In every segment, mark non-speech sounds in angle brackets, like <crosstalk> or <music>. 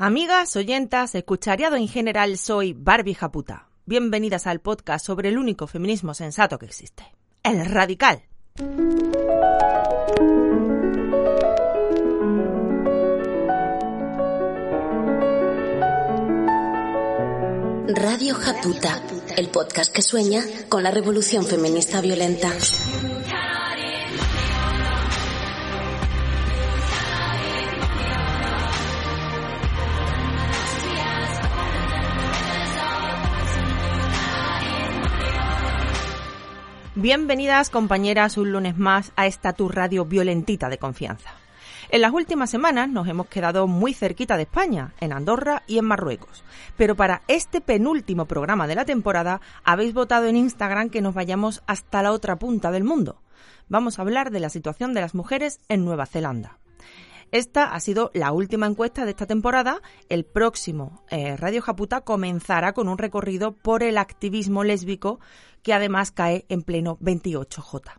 Amigas, oyentas, escuchariado en general, soy Barbie Japuta. Bienvenidas al podcast sobre el único feminismo sensato que existe, el radical. Radio Japuta, el podcast que sueña con la revolución feminista violenta. Bienvenidas compañeras un lunes más a esta tu radio violentita de confianza. En las últimas semanas nos hemos quedado muy cerquita de España, en Andorra y en Marruecos. Pero para este penúltimo programa de la temporada habéis votado en Instagram que nos vayamos hasta la otra punta del mundo. Vamos a hablar de la situación de las mujeres en Nueva Zelanda. Esta ha sido la última encuesta de esta temporada. El próximo eh, Radio Japuta comenzará con un recorrido por el activismo lésbico que además cae en pleno 28J.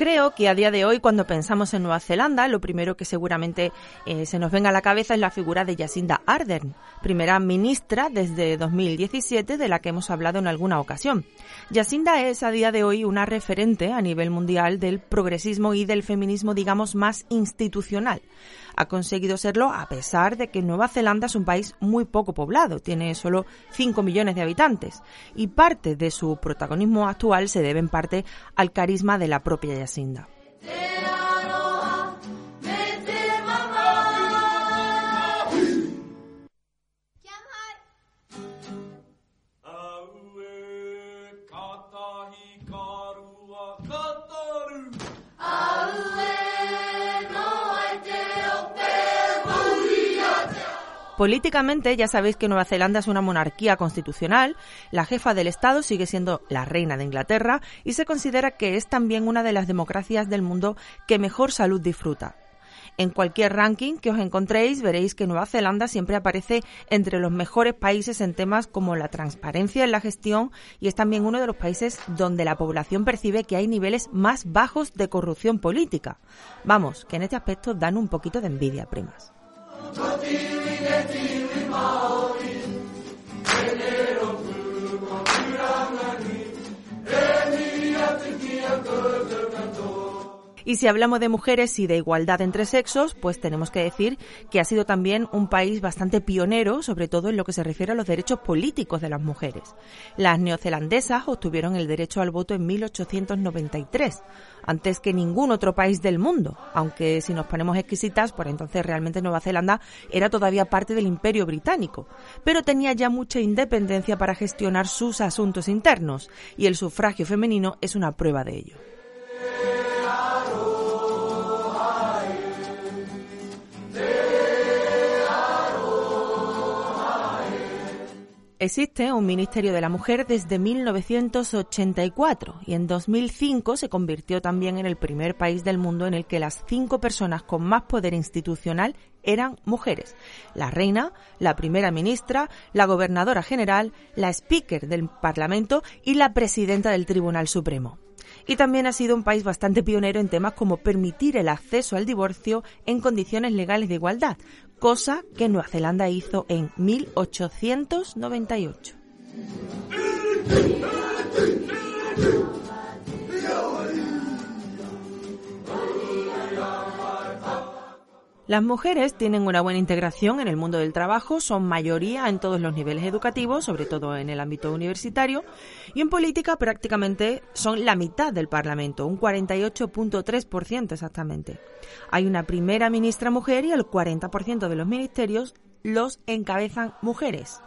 Creo que a día de hoy, cuando pensamos en Nueva Zelanda, lo primero que seguramente eh, se nos venga a la cabeza es la figura de Jacinda Ardern, primera ministra desde 2017 de la que hemos hablado en alguna ocasión. Jacinda es a día de hoy una referente a nivel mundial del progresismo y del feminismo, digamos, más institucional ha conseguido serlo a pesar de que Nueva Zelanda es un país muy poco poblado, tiene solo 5 millones de habitantes y parte de su protagonismo actual se debe en parte al carisma de la propia Yacinda. Políticamente ya sabéis que Nueva Zelanda es una monarquía constitucional, la jefa del Estado sigue siendo la reina de Inglaterra y se considera que es también una de las democracias del mundo que mejor salud disfruta. En cualquier ranking que os encontréis veréis que Nueva Zelanda siempre aparece entre los mejores países en temas como la transparencia en la gestión y es también uno de los países donde la población percibe que hay niveles más bajos de corrupción política. Vamos, que en este aspecto dan un poquito de envidia, primas. yetimim al. Y si hablamos de mujeres y de igualdad entre sexos, pues tenemos que decir que ha sido también un país bastante pionero, sobre todo en lo que se refiere a los derechos políticos de las mujeres. Las neozelandesas obtuvieron el derecho al voto en 1893, antes que ningún otro país del mundo, aunque si nos ponemos exquisitas, por entonces realmente Nueva Zelanda era todavía parte del Imperio Británico, pero tenía ya mucha independencia para gestionar sus asuntos internos, y el sufragio femenino es una prueba de ello. Existe un Ministerio de la Mujer desde 1984 y en 2005 se convirtió también en el primer país del mundo en el que las cinco personas con más poder institucional eran mujeres. La reina, la primera ministra, la gobernadora general, la speaker del Parlamento y la presidenta del Tribunal Supremo y también ha sido un país bastante pionero en temas como permitir el acceso al divorcio en condiciones legales de igualdad, cosa que Nueva Zelanda hizo en 1898. Las mujeres tienen una buena integración en el mundo del trabajo, son mayoría en todos los niveles educativos, sobre todo en el ámbito universitario, y en política prácticamente son la mitad del Parlamento, un 48.3% exactamente. Hay una primera ministra mujer y el 40% de los ministerios los encabezan mujeres.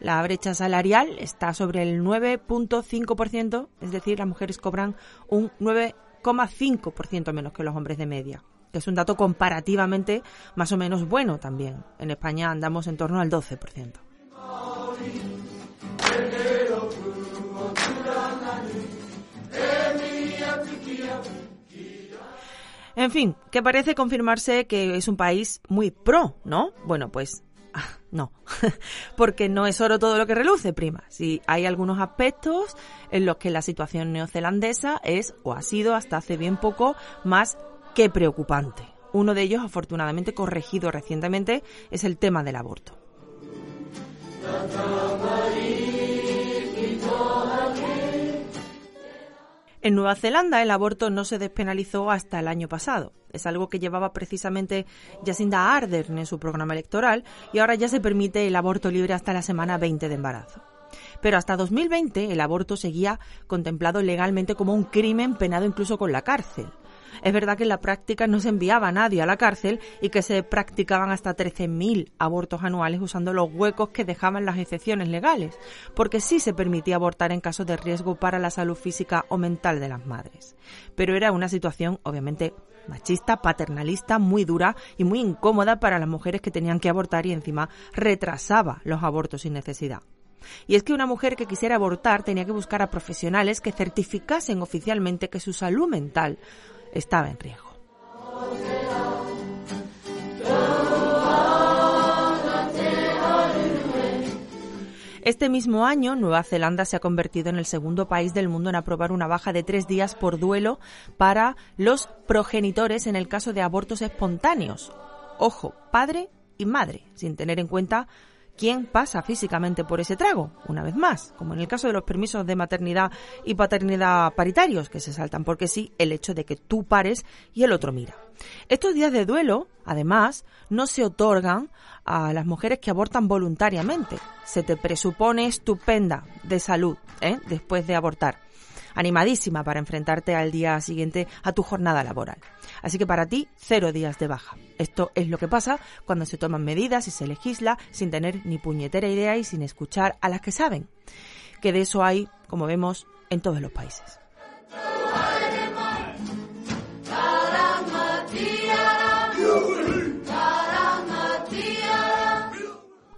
La brecha salarial está sobre el 9.5%, es decir, las mujeres cobran un 9,5% menos que los hombres de media que es un dato comparativamente más o menos bueno también. En España andamos en torno al 12%. En fin, que parece confirmarse que es un país muy pro, ¿no? Bueno, pues <laughs> ah, no, <laughs> porque no es oro todo lo que reluce, prima. Si sí, hay algunos aspectos en los que la situación neozelandesa es o ha sido hasta hace bien poco más que preocupante. Uno de ellos, afortunadamente corregido recientemente, es el tema del aborto. En Nueva Zelanda el aborto no se despenalizó hasta el año pasado. Es algo que llevaba precisamente Jacinda Ardern en su programa electoral y ahora ya se permite el aborto libre hasta la semana 20 de embarazo. Pero hasta 2020 el aborto seguía contemplado legalmente como un crimen penado incluso con la cárcel. Es verdad que en la práctica no se enviaba a nadie a la cárcel y que se practicaban hasta 13.000 abortos anuales usando los huecos que dejaban las excepciones legales, porque sí se permitía abortar en caso de riesgo para la salud física o mental de las madres. Pero era una situación, obviamente, machista, paternalista, muy dura y muy incómoda para las mujeres que tenían que abortar y encima retrasaba los abortos sin necesidad. Y es que una mujer que quisiera abortar tenía que buscar a profesionales que certificasen oficialmente que su salud mental estaba en riesgo. Este mismo año, Nueva Zelanda se ha convertido en el segundo país del mundo en aprobar una baja de tres días por duelo para los progenitores en el caso de abortos espontáneos. Ojo, padre y madre, sin tener en cuenta quién pasa físicamente por ese trago, una vez más, como en el caso de los permisos de maternidad y paternidad paritarios, que se saltan porque sí el hecho de que tú pares y el otro mira. Estos días de duelo, además, no se otorgan a las mujeres que abortan voluntariamente. Se te presupone estupenda de salud ¿eh? después de abortar animadísima para enfrentarte al día siguiente a tu jornada laboral. Así que para ti, cero días de baja. Esto es lo que pasa cuando se toman medidas y se legisla sin tener ni puñetera idea y sin escuchar a las que saben. Que de eso hay, como vemos, en todos los países.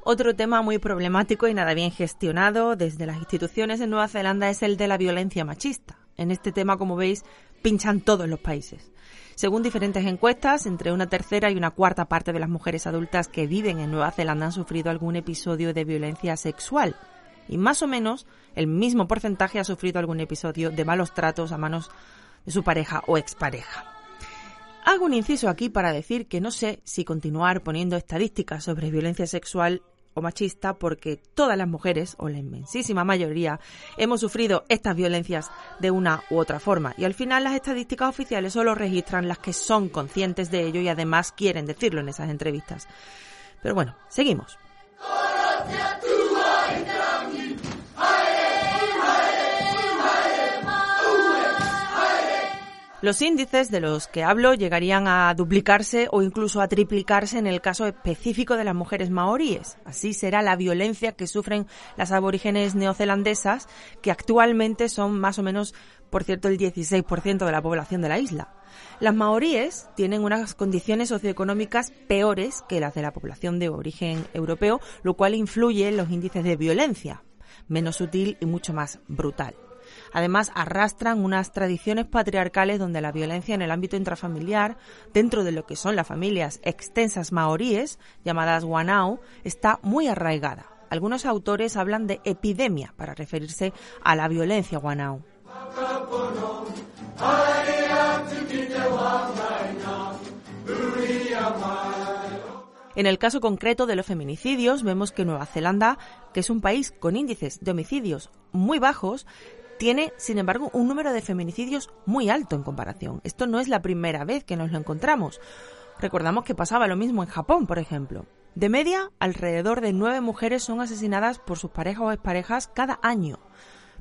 Otro tema muy problemático y nada bien gestionado desde las instituciones en Nueva Zelanda es el de la violencia machista. En este tema, como veis, pinchan todos los países. Según diferentes encuestas, entre una tercera y una cuarta parte de las mujeres adultas que viven en Nueva Zelanda han sufrido algún episodio de violencia sexual. Y más o menos el mismo porcentaje ha sufrido algún episodio de malos tratos a manos de su pareja o expareja. Hago un inciso aquí para decir que no sé si continuar poniendo estadísticas sobre violencia sexual o machista porque todas las mujeres, o la inmensísima mayoría, hemos sufrido estas violencias de una u otra forma. Y al final las estadísticas oficiales solo registran las que son conscientes de ello y además quieren decirlo en esas entrevistas. Pero bueno, seguimos. Los índices de los que hablo llegarían a duplicarse o incluso a triplicarse en el caso específico de las mujeres maoríes. Así será la violencia que sufren las aborígenes neozelandesas, que actualmente son más o menos, por cierto, el 16% de la población de la isla. Las maoríes tienen unas condiciones socioeconómicas peores que las de la población de origen europeo, lo cual influye en los índices de violencia, menos sutil y mucho más brutal. Además, arrastran unas tradiciones patriarcales donde la violencia en el ámbito intrafamiliar, dentro de lo que son las familias extensas maoríes, llamadas wanao, está muy arraigada. Algunos autores hablan de epidemia para referirse a la violencia wanao. En el caso concreto de los feminicidios, vemos que Nueva Zelanda, que es un país con índices de homicidios muy bajos, tiene, sin embargo, un número de feminicidios muy alto en comparación. Esto no es la primera vez que nos lo encontramos. Recordamos que pasaba lo mismo en Japón, por ejemplo. De media, alrededor de nueve mujeres son asesinadas por sus parejas o exparejas cada año.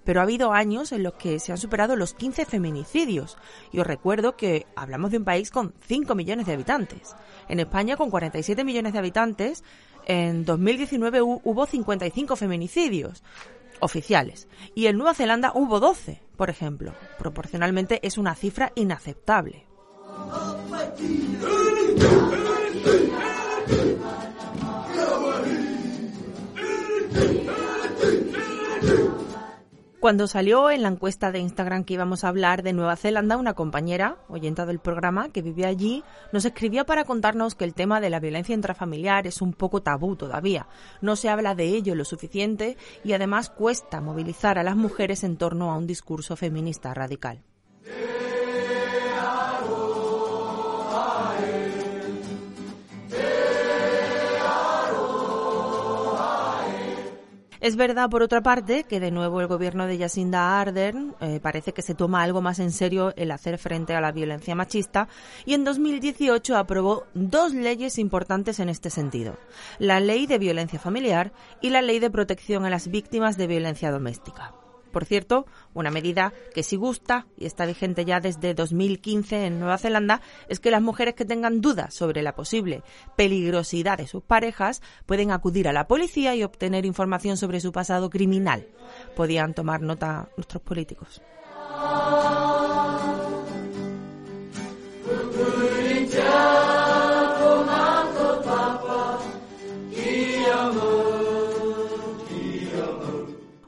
Pero ha habido años en los que se han superado los 15 feminicidios. Y os recuerdo que hablamos de un país con 5 millones de habitantes. En España, con 47 millones de habitantes, en 2019 hubo 55 feminicidios oficiales. Y en Nueva Zelanda hubo 12, por ejemplo. Proporcionalmente es una cifra inaceptable. Cuando salió en la encuesta de Instagram que íbamos a hablar de Nueva Zelanda, una compañera, oyenta del programa, que vivía allí, nos escribió para contarnos que el tema de la violencia intrafamiliar es un poco tabú todavía. No se habla de ello lo suficiente y además cuesta movilizar a las mujeres en torno a un discurso feminista radical. Es verdad, por otra parte, que de nuevo el gobierno de Jacinda Ardern eh, parece que se toma algo más en serio el hacer frente a la violencia machista y en 2018 aprobó dos leyes importantes en este sentido. La ley de violencia familiar y la ley de protección a las víctimas de violencia doméstica. Por cierto, una medida que sí gusta y está vigente ya desde 2015 en Nueva Zelanda es que las mujeres que tengan dudas sobre la posible peligrosidad de sus parejas pueden acudir a la policía y obtener información sobre su pasado criminal. Podían tomar nota nuestros políticos.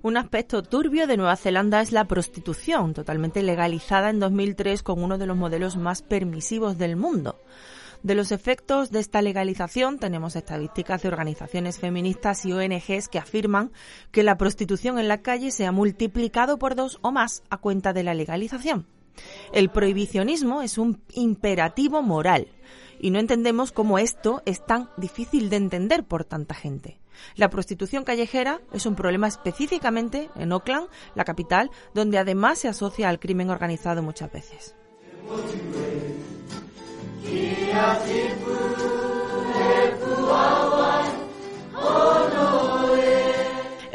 Un aspecto turbio de Nueva Zelanda es la prostitución, totalmente legalizada en 2003 con uno de los modelos más permisivos del mundo. De los efectos de esta legalización tenemos estadísticas de organizaciones feministas y ONGs que afirman que la prostitución en la calle se ha multiplicado por dos o más a cuenta de la legalización. El prohibicionismo es un imperativo moral y no entendemos cómo esto es tan difícil de entender por tanta gente. La prostitución callejera es un problema específicamente en Auckland, la capital, donde además se asocia al crimen organizado muchas veces.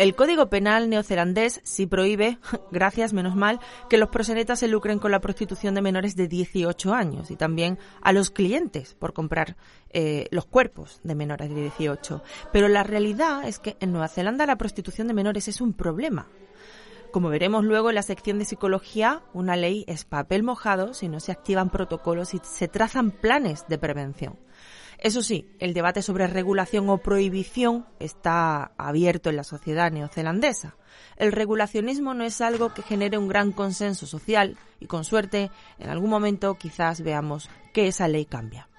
El Código Penal neozelandés sí prohíbe, <laughs> gracias menos mal, que los prosenetas se lucren con la prostitución de menores de 18 años y también a los clientes por comprar eh, los cuerpos de menores de 18. Pero la realidad es que en Nueva Zelanda la prostitución de menores es un problema. Como veremos luego en la sección de psicología, una ley es papel mojado si no se activan protocolos y se trazan planes de prevención. Eso sí, el debate sobre regulación o prohibición está abierto en la sociedad neozelandesa. El regulacionismo no es algo que genere un gran consenso social y con suerte en algún momento quizás veamos que esa ley cambia.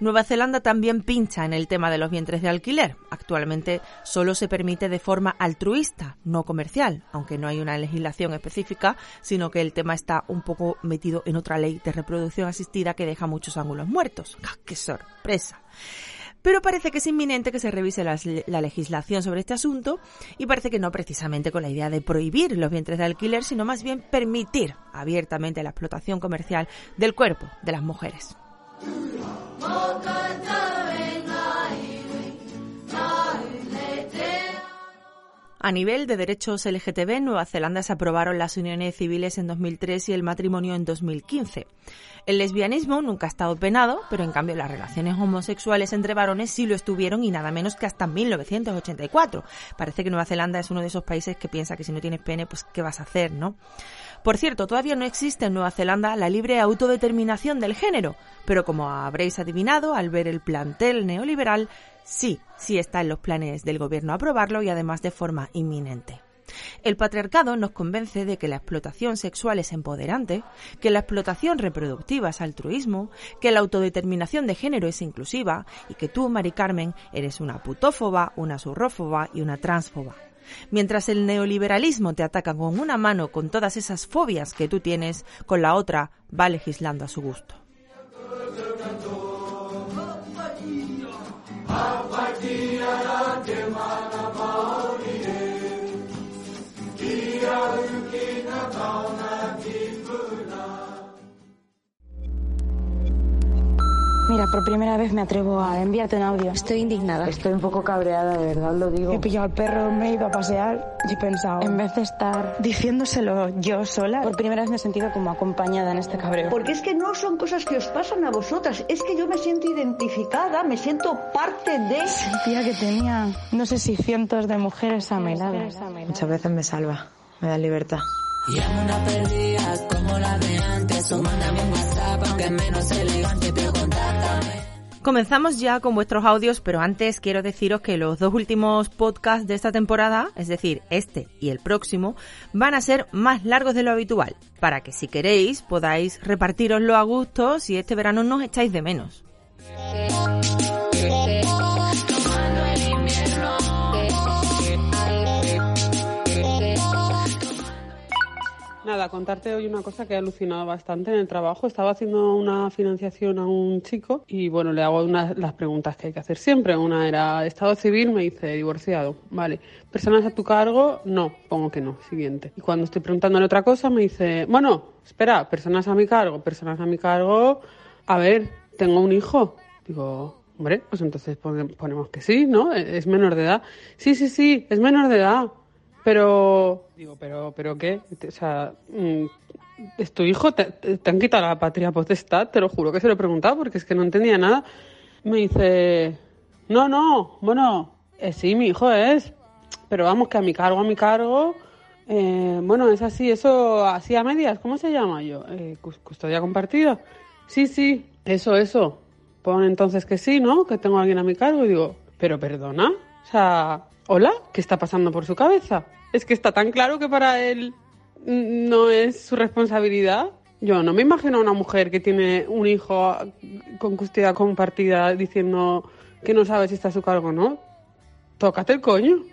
Nueva Zelanda también pincha en el tema de los vientres de alquiler. Actualmente solo se permite de forma altruista, no comercial, aunque no hay una legislación específica, sino que el tema está un poco metido en otra ley de reproducción asistida que deja muchos ángulos muertos. ¡Ah, ¡Qué sorpresa! pero parece que es inminente que se revise la, la, legislación sobre este asunto y parece que no precisamente con la idea de prohibir los vientres de alquiler, sino más bien permitir abiertamente la explotación comercial del cuerpo de las mujeres. Mokatar. A nivel de derechos LGTB, en Nueva Zelanda se aprobaron las uniones civiles en 2003 y el matrimonio en 2015. El lesbianismo nunca ha estado penado, pero en cambio las relaciones homosexuales entre varones sí lo estuvieron y nada menos que hasta 1984. Parece que Nueva Zelanda es uno de esos países que piensa que si no tienes pene, pues ¿qué vas a hacer, no? Por cierto, todavía no existe en Nueva Zelanda la libre autodeterminación del género, pero como habréis adivinado al ver el plantel neoliberal, sí, sí está en los planes del gobierno aprobarlo y además de forma inminente. El patriarcado nos convence de que la explotación sexual es empoderante, que la explotación reproductiva es altruismo, que la autodeterminación de género es inclusiva y que tú, Mari Carmen, eres una putófoba, una surrófoba y una transfoba. Mientras el neoliberalismo te ataca con una mano con todas esas fobias que tú tienes, con la otra va legislando a su gusto. Maori, you. Uki na por primera vez me atrevo a enviarte un audio. Estoy indignada. Estoy un poco cabreada, de verdad lo digo. He pillado al perro, me he ido a pasear y he pensado, en vez de estar diciéndoselo yo sola, por primera vez me he sentido como acompañada en este cabreo. Porque es que no son cosas que os pasan a vosotras, es que yo me siento identificada, me siento parte de... Sentía que tenía, no sé si cientos de mujeres a mi lado. Muchas veces me salva, me da libertad. Y amo una perdida como la de antes. O mándame un WhatsApp, aunque es menos elegante, pero contáctame. Comenzamos ya con vuestros audios, pero antes quiero deciros que los dos últimos podcasts de esta temporada, es decir, este y el próximo, van a ser más largos de lo habitual, para que si queréis podáis repartiroslo a gusto si este verano no os echáis de menos. Nada, contarte hoy una cosa que he alucinado bastante en el trabajo. Estaba haciendo una financiación a un chico y bueno, le hago unas las preguntas que hay que hacer siempre. Una era estado civil, me dice divorciado. Vale. ¿Personas a tu cargo? No, pongo que no. Siguiente. Y cuando estoy preguntándole otra cosa, me dice, bueno, espera, personas a mi cargo, personas a mi cargo. A ver, tengo un hijo. Digo, hombre, pues entonces ponemos que sí, ¿no? Es menor de edad. Sí, sí, sí, es menor de edad. Pero, digo, pero, pero ¿qué? O sea, mm, ¿es tu hijo? ¿Te, te han quitado la patria potestad? Te lo juro que se lo he preguntado porque es que no entendía nada. Me dice, no, no, bueno, eh, sí, mi hijo es, pero vamos, que a mi cargo, a mi cargo, eh, bueno, es así, eso, así a medias, ¿cómo se llama yo? Eh, custodia compartida. Sí, sí, eso, eso. Pon entonces que sí, ¿no? Que tengo a alguien a mi cargo y digo, pero perdona, o sea, hola, ¿qué está pasando por su cabeza? Es que está tan claro que para él no es su responsabilidad. Yo no me imagino a una mujer que tiene un hijo con custodia compartida diciendo que no sabe si está a su cargo o no. Tócate el coño.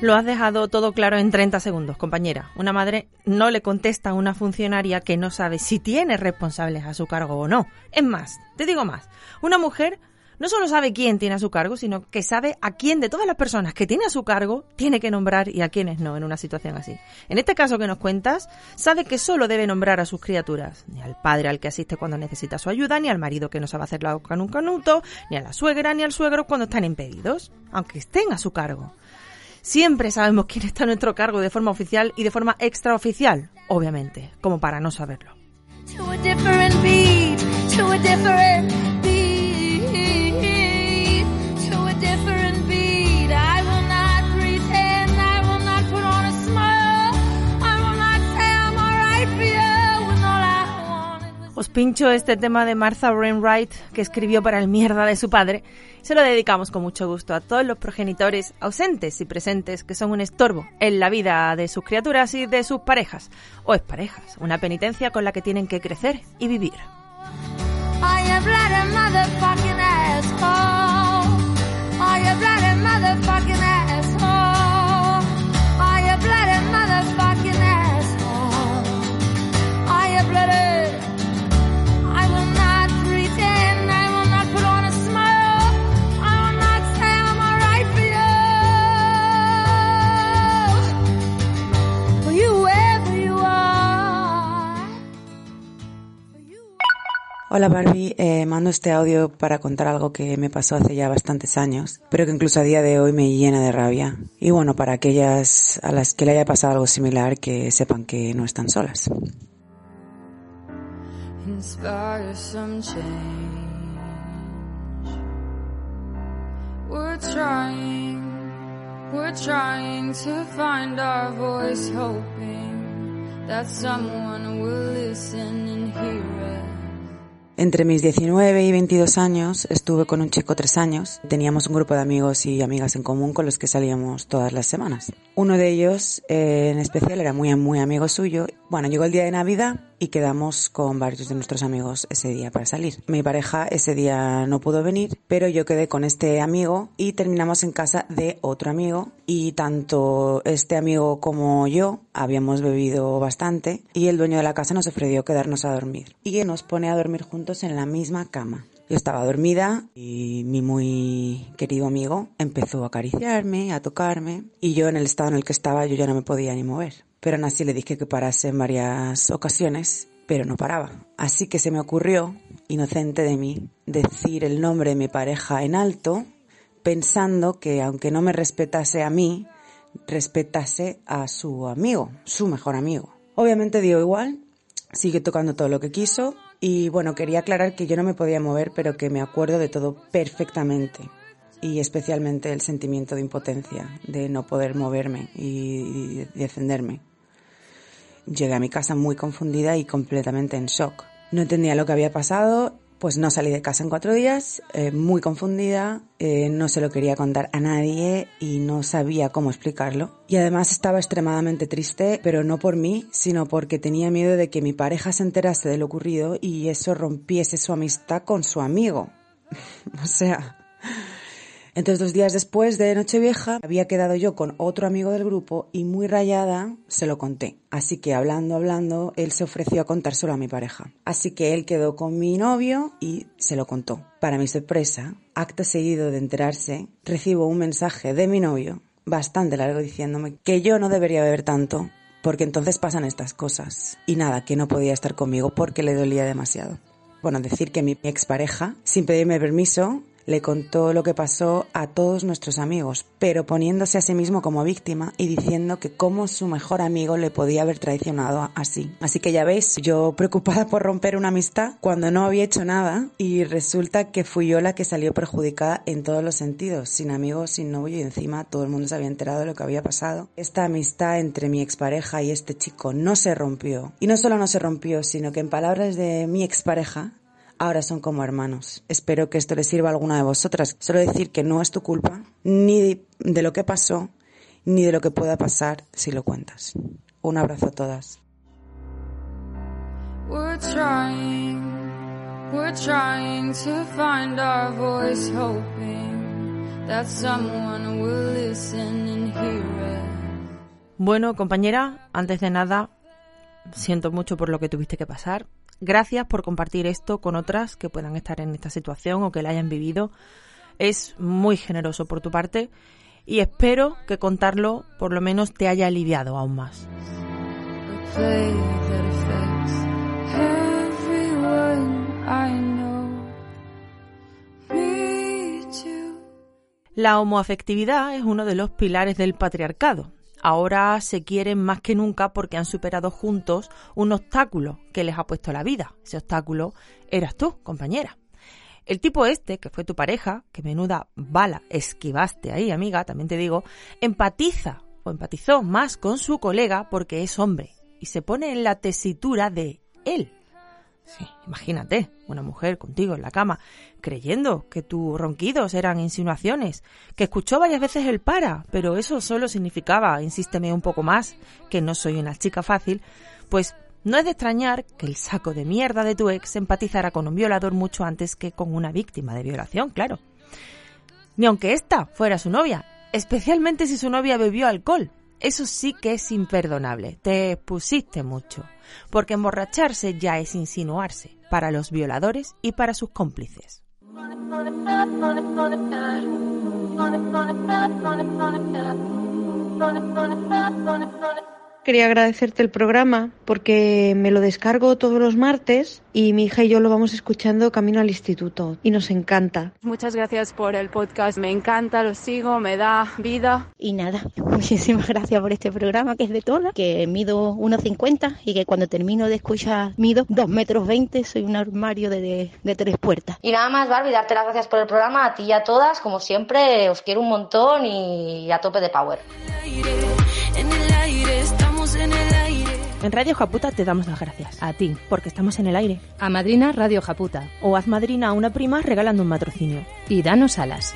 Lo has dejado todo claro en 30 segundos, compañera. Una madre no le contesta a una funcionaria que no sabe si tiene responsables a su cargo o no. Es más, te digo más, una mujer no solo sabe quién tiene a su cargo, sino que sabe a quién de todas las personas que tiene a su cargo tiene que nombrar y a quiénes no en una situación así. En este caso que nos cuentas, sabe que solo debe nombrar a sus criaturas, ni al padre al que asiste cuando necesita su ayuda, ni al marido que no sabe hacer la boca en un canuto, ni a la suegra ni al suegro cuando están impedidos, aunque estén a su cargo. Siempre sabemos quién está a nuestro cargo de forma oficial y de forma extraoficial, obviamente, como para no saberlo. Pincho este tema de Martha Wainwright que escribió para el mierda de su padre. Se lo dedicamos con mucho gusto a todos los progenitores ausentes y presentes que son un estorbo en la vida de sus criaturas y de sus parejas. O es parejas, una penitencia con la que tienen que crecer y vivir. Hola Barbie, eh, mando este audio para contar algo que me pasó hace ya bastantes años, pero que incluso a día de hoy me llena de rabia. Y bueno, para aquellas a las que le haya pasado algo similar, que sepan que no están solas. That someone will listen and hear us. Entre mis 19 y 22 años estuve con un chico tres años. Teníamos un grupo de amigos y amigas en común con los que salíamos todas las semanas. Uno de ellos eh, en especial era muy, muy amigo suyo. Bueno, llegó el día de Navidad y quedamos con varios de nuestros amigos ese día para salir. Mi pareja ese día no pudo venir, pero yo quedé con este amigo y terminamos en casa de otro amigo y tanto este amigo como yo habíamos bebido bastante y el dueño de la casa nos ofreció quedarnos a dormir y nos pone a dormir juntos en la misma cama. Yo estaba dormida y mi muy querido amigo empezó a acariciarme, a tocarme y yo en el estado en el que estaba yo ya no me podía ni mover pero aún así le dije que parase en varias ocasiones, pero no paraba. Así que se me ocurrió, inocente de mí, decir el nombre de mi pareja en alto, pensando que aunque no me respetase a mí, respetase a su amigo, su mejor amigo. Obviamente dio igual sigue tocando todo lo que quiso y bueno, quería aclarar que yo no me podía mover, pero que me acuerdo de todo perfectamente y especialmente el sentimiento de impotencia, de no poder moverme y defenderme. Llegué a mi casa muy confundida y completamente en shock. No entendía lo que había pasado pues no salí de casa en cuatro días, eh, muy confundida, eh, no se lo quería contar a nadie y no sabía cómo explicarlo. Y además estaba extremadamente triste, pero no por mí, sino porque tenía miedo de que mi pareja se enterase de lo ocurrido y eso rompiese su amistad con su amigo. <laughs> o sea, entonces, dos días después de Nochevieja, había quedado yo con otro amigo del grupo y muy rayada se lo conté. Así que hablando, hablando, él se ofreció a contárselo a mi pareja. Así que él quedó con mi novio y se lo contó. Para mi sorpresa, acto seguido de enterarse, recibo un mensaje de mi novio, bastante largo, diciéndome que yo no debería beber tanto, porque entonces pasan estas cosas. Y nada, que no podía estar conmigo porque le dolía demasiado. Bueno, decir que mi expareja, sin pedirme permiso, le contó lo que pasó a todos nuestros amigos, pero poniéndose a sí mismo como víctima y diciendo que cómo su mejor amigo le podía haber traicionado así. Así que ya veis, yo preocupada por romper una amistad cuando no había hecho nada y resulta que fui yo la que salió perjudicada en todos los sentidos, sin amigos, sin novio y encima todo el mundo se había enterado de lo que había pasado. Esta amistad entre mi expareja y este chico no se rompió. Y no solo no se rompió, sino que en palabras de mi expareja, ahora son como hermanos. Espero que esto les sirva a alguna de vosotras. Solo decir que no es tu culpa, ni de lo que pasó, ni de lo que pueda pasar si lo cuentas. Un abrazo a todas. Bueno, compañera, antes de nada, siento mucho por lo que tuviste que pasar. Gracias por compartir esto con otras que puedan estar en esta situación o que la hayan vivido. Es muy generoso por tu parte y espero que contarlo por lo menos te haya aliviado aún más. La homoafectividad es uno de los pilares del patriarcado Ahora se quieren más que nunca porque han superado juntos un obstáculo que les ha puesto la vida. Ese obstáculo eras tú, compañera. El tipo este, que fue tu pareja, que menuda bala esquivaste ahí, amiga, también te digo, empatiza o empatizó más con su colega porque es hombre y se pone en la tesitura de él. Sí, imagínate, una mujer contigo en la cama, creyendo que tus ronquidos eran insinuaciones, que escuchó varias veces el para, pero eso solo significaba, insísteme un poco más, que no soy una chica fácil, pues no es de extrañar que el saco de mierda de tu ex empatizara con un violador mucho antes que con una víctima de violación, claro. Ni aunque esta fuera su novia, especialmente si su novia bebió alcohol, eso sí que es imperdonable. Te pusiste mucho. Porque emborracharse ya es insinuarse para los violadores y para sus cómplices quería agradecerte el programa porque me lo descargo todos los martes y mi hija y yo lo vamos escuchando camino al instituto y nos encanta. Muchas gracias por el podcast, me encanta, lo sigo, me da vida. Y nada, <laughs> muchísimas gracias por este programa que es de tola, que mido 1,50 y que cuando termino de escuchar mido 2 metros 20, soy un armario de, de tres puertas. Y nada más, Barbie, darte las gracias por el programa, a ti y a todas, como siempre, os quiero un montón y a tope de power. En Radio Japuta te damos las gracias. A ti, porque estamos en el aire. A Madrina Radio Japuta. O haz madrina a una prima regalando un matrocinio. Y danos alas.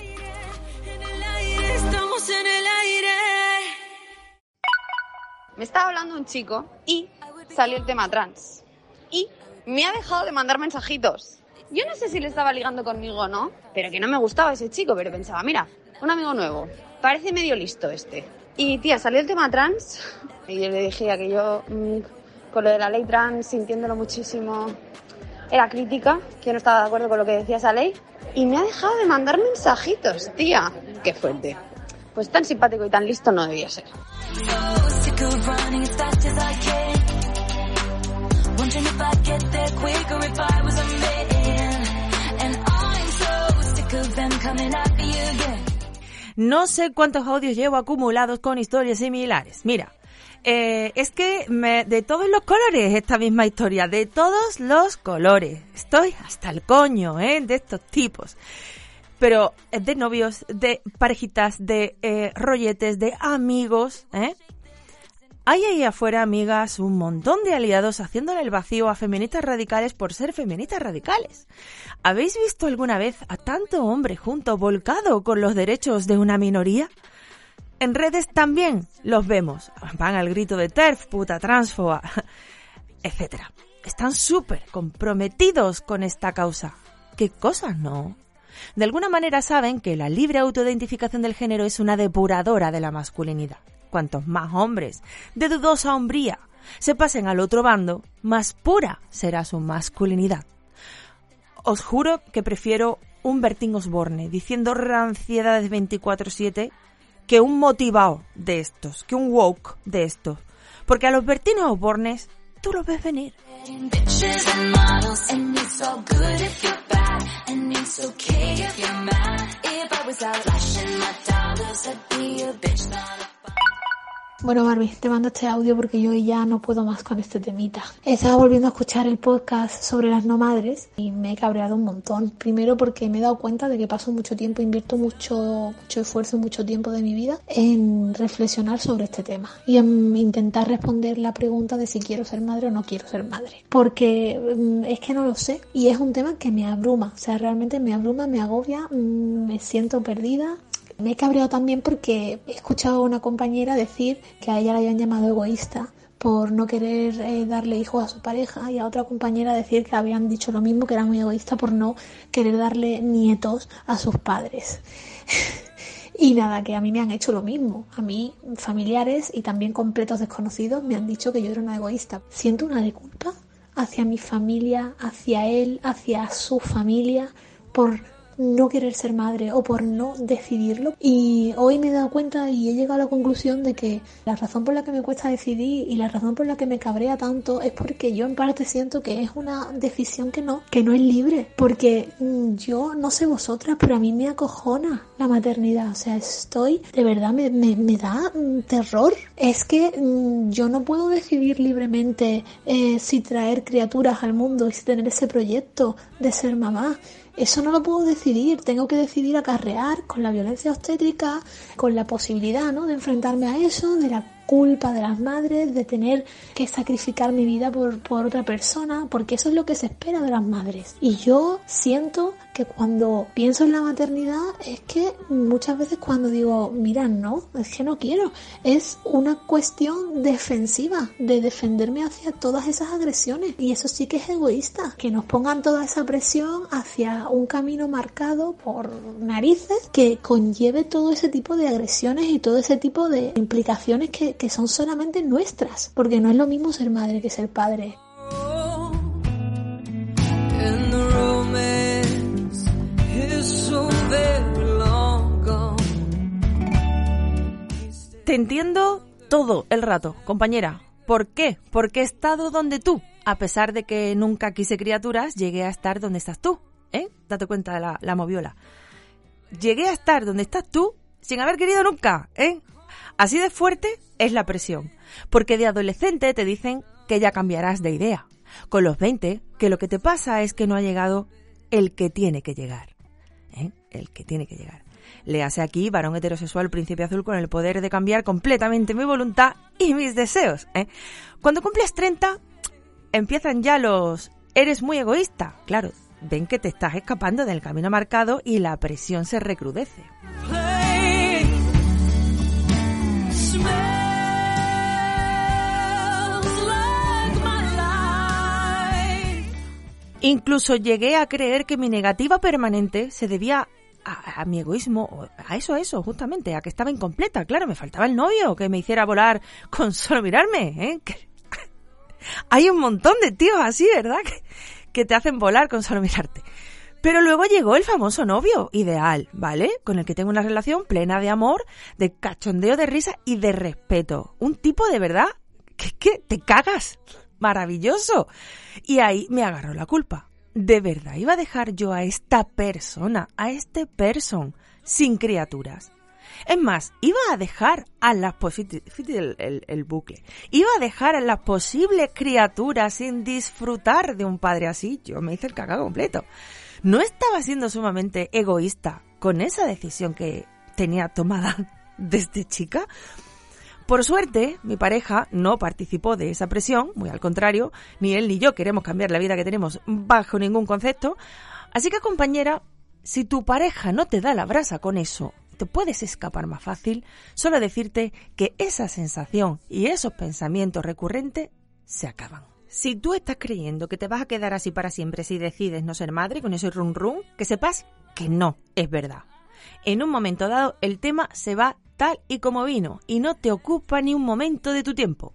Me estaba hablando un chico y salió el tema trans. Y me ha dejado de mandar mensajitos. Yo no sé si le estaba ligando conmigo o no, pero que no me gustaba ese chico, pero pensaba, mira, un amigo nuevo, parece medio listo este. Y tía, salió el tema trans y yo le dije que yo, mm, con lo de la ley trans, sintiéndolo muchísimo, era crítica, que no estaba de acuerdo con lo que decía esa ley. Y me ha dejado de mandar mensajitos, tía. Qué fuerte. Pues tan simpático y tan listo no debía ser. No sé cuántos audios llevo acumulados con historias similares. Mira, Eh, es que me, de todos los colores esta misma historia, de todos los colores. Estoy hasta el coño, ¿eh? De estos tipos. Pero de novios, de parejitas, de eh, rolletes, de amigos, ¿eh? Hay ahí afuera, amigas, un montón de aliados haciéndole el vacío a feministas radicales por ser feministas radicales. ¿Habéis visto alguna vez a tanto hombre junto volcado con los derechos de una minoría? En redes también los vemos. Van al grito de TERF, puta transfoba, <laughs> etc. Están súper comprometidos con esta causa. ¿Qué cosas no? De alguna manera saben que la libre autoidentificación del género es una depuradora de la masculinidad. Cuantos más hombres de dudosa hombría se pasen al otro bando, más pura será su masculinidad. Os juro que prefiero un Bertín Osborne diciendo ranciedades 24-7 que un motivado de estos, que un woke de estos. Porque a los Bertinos Osbornes tú los ves venir. Bueno, Barbie, te mando este audio porque yo ya no puedo más con este temita. Estaba volviendo a escuchar el podcast sobre las no madres y me he cabreado un montón. Primero porque me he dado cuenta de que paso mucho tiempo, invierto mucho, mucho esfuerzo, mucho tiempo de mi vida en reflexionar sobre este tema y en intentar responder la pregunta de si quiero ser madre o no quiero ser madre. Porque mm, es que no lo sé y es un tema que me abruma. O sea, realmente me abruma, me agobia, mm, me siento perdida, me he cabreado también porque he escuchado a una compañera decir que a ella la habían llamado egoísta por no querer eh, darle hijos a su pareja y a otra compañera decir que habían dicho lo mismo, que era muy egoísta por no querer darle nietos a sus padres. <laughs> y nada, que a mí me han hecho lo mismo. A mí, familiares y también completos desconocidos me han dicho que yo era una egoísta. Siento una de culpa hacia mi familia, hacia él, hacia su familia, por no querer ser madre o por no decidirlo. Y hoy me he dado cuenta y he llegado a la conclusión de que la razón por la que me cuesta decidir y la razón por la que me cabrea tanto es porque yo en parte siento que es una decisión que no, que no es libre. Porque mm, yo no sé vosotras, pero a mí me acojona la maternidad. O sea, estoy, de verdad me, me, da mm, terror. Es que mm, yo no puedo decidir libremente eh, si traer criaturas al mundo y si tener ese proyecto de ser mamá. Eso no lo puedo decidir, tengo que decidir acarrear con la violencia obstétrica, con la posibilidad ¿no? de enfrentarme a eso, de la culpa de las madres, de tener que sacrificar mi vida por, por otra persona, porque eso es lo que se espera de las madres. Y yo siento que cuando pienso en la maternidad es que muchas veces cuando digo, mira, no, es que no quiero, es una cuestión defensiva, de defenderme hacia todas esas agresiones. Y eso sí que es egoísta, que nos pongan toda esa presión hacia un camino marcado por narices que conlleve todo ese tipo de agresiones y todo ese tipo de implicaciones que, que son solamente nuestras, porque no es lo mismo ser madre que ser padre. Te entiendo todo el rato, compañera. ¿Por qué? Porque he estado donde tú. A pesar de que nunca quise criaturas, llegué a estar donde estás tú. ¿Eh? Date cuenta de la, la moviola. Llegué a estar donde estás tú sin haber querido nunca, ¿eh? Así de fuerte es la presión. Porque de adolescente te dicen que ya cambiarás de idea. Con los 20, que lo que te pasa es que no ha llegado el que tiene que llegar. ¿Eh? El que tiene que llegar. Le hace aquí, varón heterosexual, príncipe azul, con el poder de cambiar completamente mi voluntad y mis deseos. ¿eh? Cuando cumples 30, empiezan ya los... Eres muy egoísta. Claro, ven que te estás escapando del camino marcado y la presión se recrudece. Incluso llegué a creer que mi negativa permanente se debía a, mi egoísmo, a eso, a eso, justamente, a que estaba incompleta. Claro, me faltaba el novio que me hiciera volar con solo mirarme. ¿eh? <laughs> Hay un montón de tíos así, ¿verdad? Que, que te hacen volar con solo mirarte. Pero luego llegó el famoso novio ideal, ¿vale? Con el que tengo una relación plena de amor, de cachondeo, de risa y de respeto. Un tipo de verdad que, que te cagas. Maravilloso. Y ahí me agarró la culpa. ¿De verdad iba a dejar yo a esta persona, a este person, sin criaturas? Es más, iba a dejar a las posibles, el, el, bucle, iba a dejar a las posibles criaturas sin disfrutar de un padre así. Yo me hice el cacao completo. ¿No estaba siendo sumamente egoísta con esa decisión que tenía tomada <laughs> desde chica? Por suerte, mi pareja no participó de esa presión, muy al contrario, ni él ni yo queremos cambiar la vida que tenemos bajo ningún concepto. Así que, compañera, si tu pareja no te da la brasa con eso, te puedes escapar más fácil, solo decirte que esa sensación y esos pensamientos recurrentes se acaban. Si tú estás creyendo que te vas a quedar así para siempre si decides no ser madre con ese run run, que sepas que no es verdad. En un momento dado el tema se va tal y como vino y no te ocupa ni un momento de tu tiempo.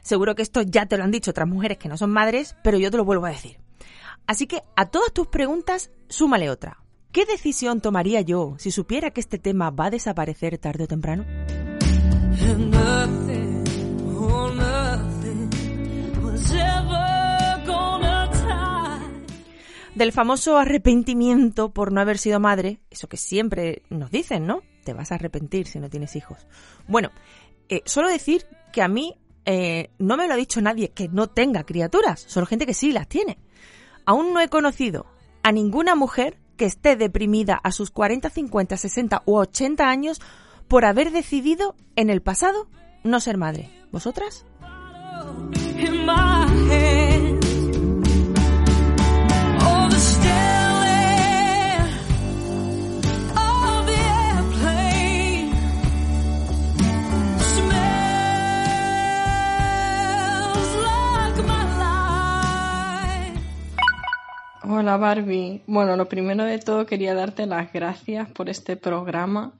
Seguro que esto ya te lo han dicho otras mujeres que no son madres, pero yo te lo vuelvo a decir. Así que a todas tus preguntas, súmale otra. ¿Qué decisión tomaría yo si supiera que este tema va a desaparecer tarde o temprano? Del famoso arrepentimiento por no haber sido madre, eso que siempre nos dicen, ¿no? Te vas a arrepentir si no tienes hijos. Bueno, eh, solo decir que a mí eh, no me lo ha dicho nadie que no tenga criaturas, solo gente que sí las tiene. Aún no he conocido a ninguna mujer que esté deprimida a sus 40, 50, 60 u 80 años por haber decidido en el pasado no ser madre. ¿Vosotras? Barbie. Bueno, lo primero de todo quería darte las gracias por este programa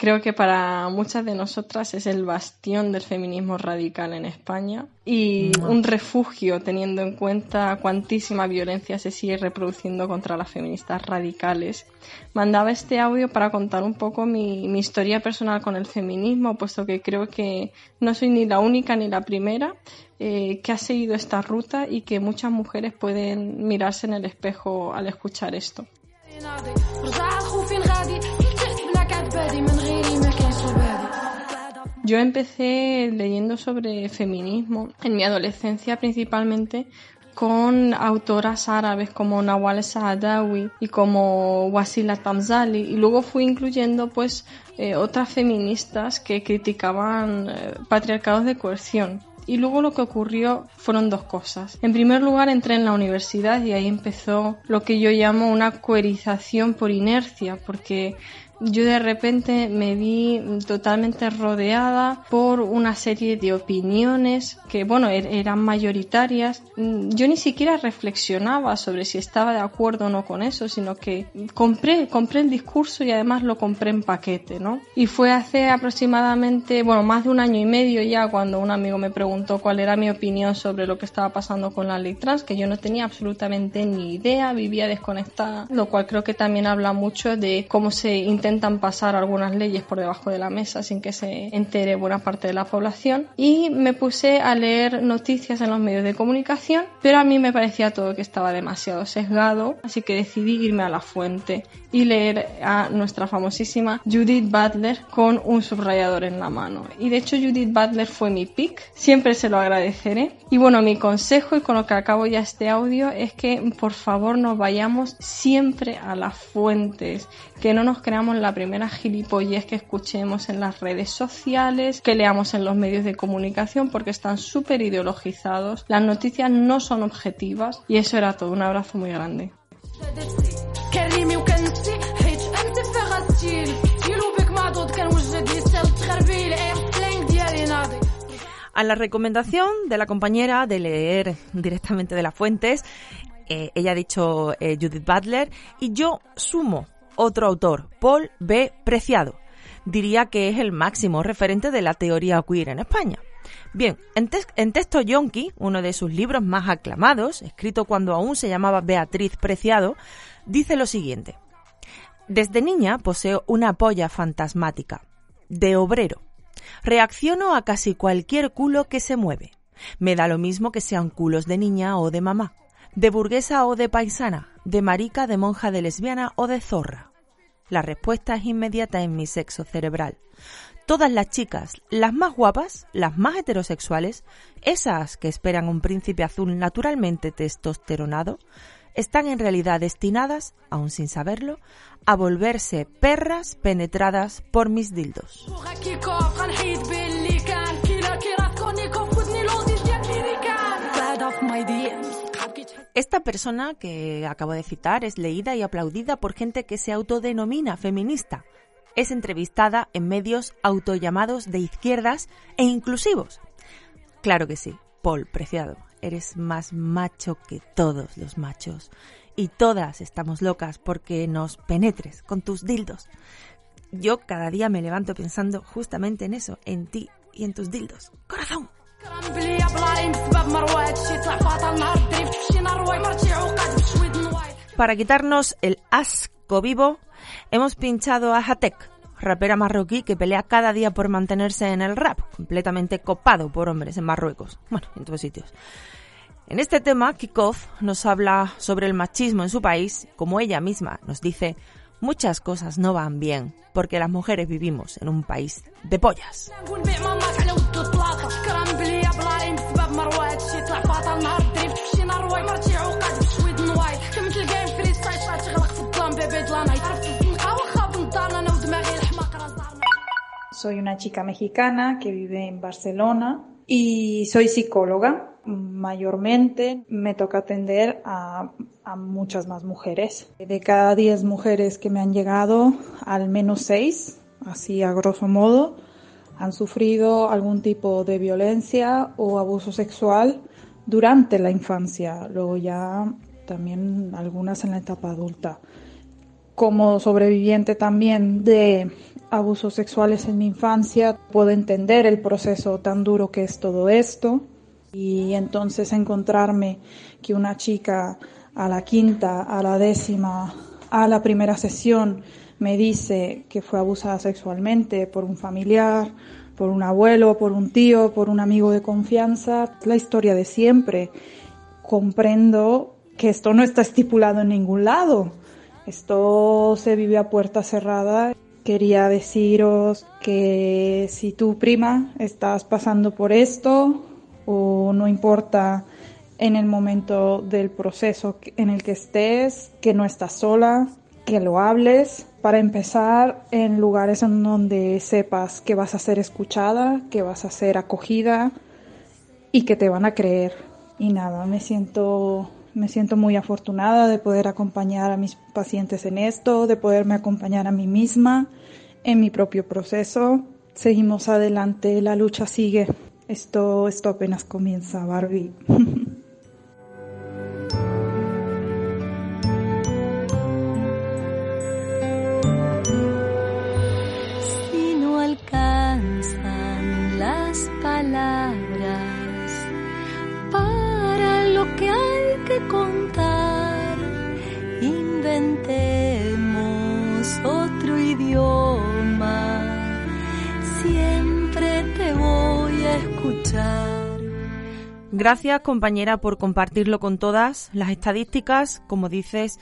Creo que para muchas de nosotras es el bastión del feminismo radical en España y un refugio teniendo en cuenta cuantísima violencia se sigue reproduciendo contra las feministas radicales. Mandaba este audio para contar un poco mi, historia personal con el feminismo, puesto que creo que no soy ni la única ni la primera eh, que ha seguido esta ruta y que muchas mujeres pueden mirarse en el espejo al escuchar esto. Yo empecé leyendo sobre feminismo en mi adolescencia principalmente con autoras árabes como Nawal Saadawi y como Wasila Tamzali y luego fui incluyendo pues eh, otras feministas que criticaban eh, patriarcados de coerción y luego lo que ocurrió fueron dos cosas. En primer lugar entré en la universidad y ahí empezó lo que yo llamo una coerización por inercia, porque yo de repente me vi totalmente rodeada por una serie de opiniones que, bueno, er-, eran mayoritarias. Yo ni siquiera reflexionaba sobre si estaba de acuerdo o no con eso, sino que compré, compré el discurso y además lo compré en paquete, ¿no? Y fue hace aproximadamente, bueno, más de un año y medio ya cuando un amigo me preguntó cuál era mi opinión sobre lo que estaba pasando con la ley trans, que yo no tenía absolutamente ni idea, vivía desconectada, lo cual creo que también habla mucho de cómo se intenta intentan pasar algunas leyes por debajo de la mesa sin que se entere buena parte de la población y me puse a leer noticias en los medios de comunicación, pero a mí me parecía todo que estaba demasiado sesgado, así que decidí irme a la fuente y leer a nuestra famosísima Judith Butler con un subrayador en la mano. Y de hecho Judith Butler fue mi pick, siempre se lo agradeceré. Y bueno, mi consejo y con lo que acabo ya este audio es que por favor nos vayamos siempre a las fuentes, que no nos creamos la primera gilipollez que escuchemos en las redes sociales, que leamos en los medios de comunicación porque están súper ideologizados, las noticias no son objetivas y eso era todo. Un abrazo muy grande. A la recomendación de la compañera de leer directamente de las fuentes, eh, ella ha dicho eh, Judith Butler, y yo sumo otro autor, Paul B. Preciado. Diría que es el máximo referente de la teoría queer en España. Bien, en, Texto Yonki, uno de sus libros más aclamados, escrito cuando aún se llamaba Beatriz Preciado, dice lo siguiente. Desde niña poseo una polla fantasmática, de obrero. Reacciono a casi cualquier culo que se mueve. Me da lo mismo que sean culos de niña o de mamá, de burguesa o de paisana, de marica, de monja, de lesbiana o de zorra. La respuesta es inmediata en mi sexo cerebral. Todas las chicas, las más guapas, las más heterosexuales, esas que esperan un príncipe azul naturalmente testosteronado, están en realidad destinadas, aun sin saberlo, a volverse perras penetradas por mis dildos. Esta persona que acabo de citar es leída y aplaudida por gente que se autodenomina feminista. Es entrevistada en medios autollamados de izquierdas e inclusivos. Claro que sí, Paul, preciado, eres más macho que todos los machos. Y todas estamos locas porque nos penetres con tus dildos. Yo cada día me levanto pensando justamente en eso, en ti y en tus dildos. Corazón. Para quitarnos el asco vivo, hemos pinchado a Hatek, rapera marroquí que pelea cada día por mantenerse en el rap, completamente copado por hombres en Marruecos, bueno, en todos sitios. En este tema, Kikoff nos habla sobre el machismo en su país, como ella misma nos dice, muchas cosas no van bien porque las mujeres vivimos en un país de pollas. Soy una chica mexicana que vive en Barcelona y soy psicóloga. Mayormente me toca atender a, a muchas más mujeres. De cada 10 mujeres que me han llegado, al menos 6, así a grosso modo, han sufrido algún tipo de violencia o abuso sexual durante la infancia, luego ya también algunas en la etapa adulta. Como sobreviviente también de abusos sexuales en mi infancia, puedo entender el proceso tan duro que es todo esto y entonces encontrarme que una chica a la quinta, a la décima, a la primera sesión me dice que fue abusada sexualmente por un familiar, por un abuelo, por un tío, por un amigo de confianza, la historia de siempre. Comprendo que esto no está estipulado en ningún lado. Esto se vive a puerta cerrada quería deciros que si tu prima estás pasando por esto o no importa en el momento del proceso en el que estés, que no estás sola, que lo hables, para empezar en lugares en donde sepas que vas a ser escuchada, que vas a ser acogida y que te van a creer. Y nada, me siento me siento muy afortunada de poder acompañar a mis pacientes en esto, de poderme acompañar a mí misma en mi propio proceso. Seguimos adelante, la lucha sigue. Esto, esto apenas comienza, Barbie. <laughs> si no alcanzan las palabras para lo que hay que contar, inventemos otro idioma te voy a escuchar. Gracias compañera por compartirlo con todas. Las estadísticas, como dices,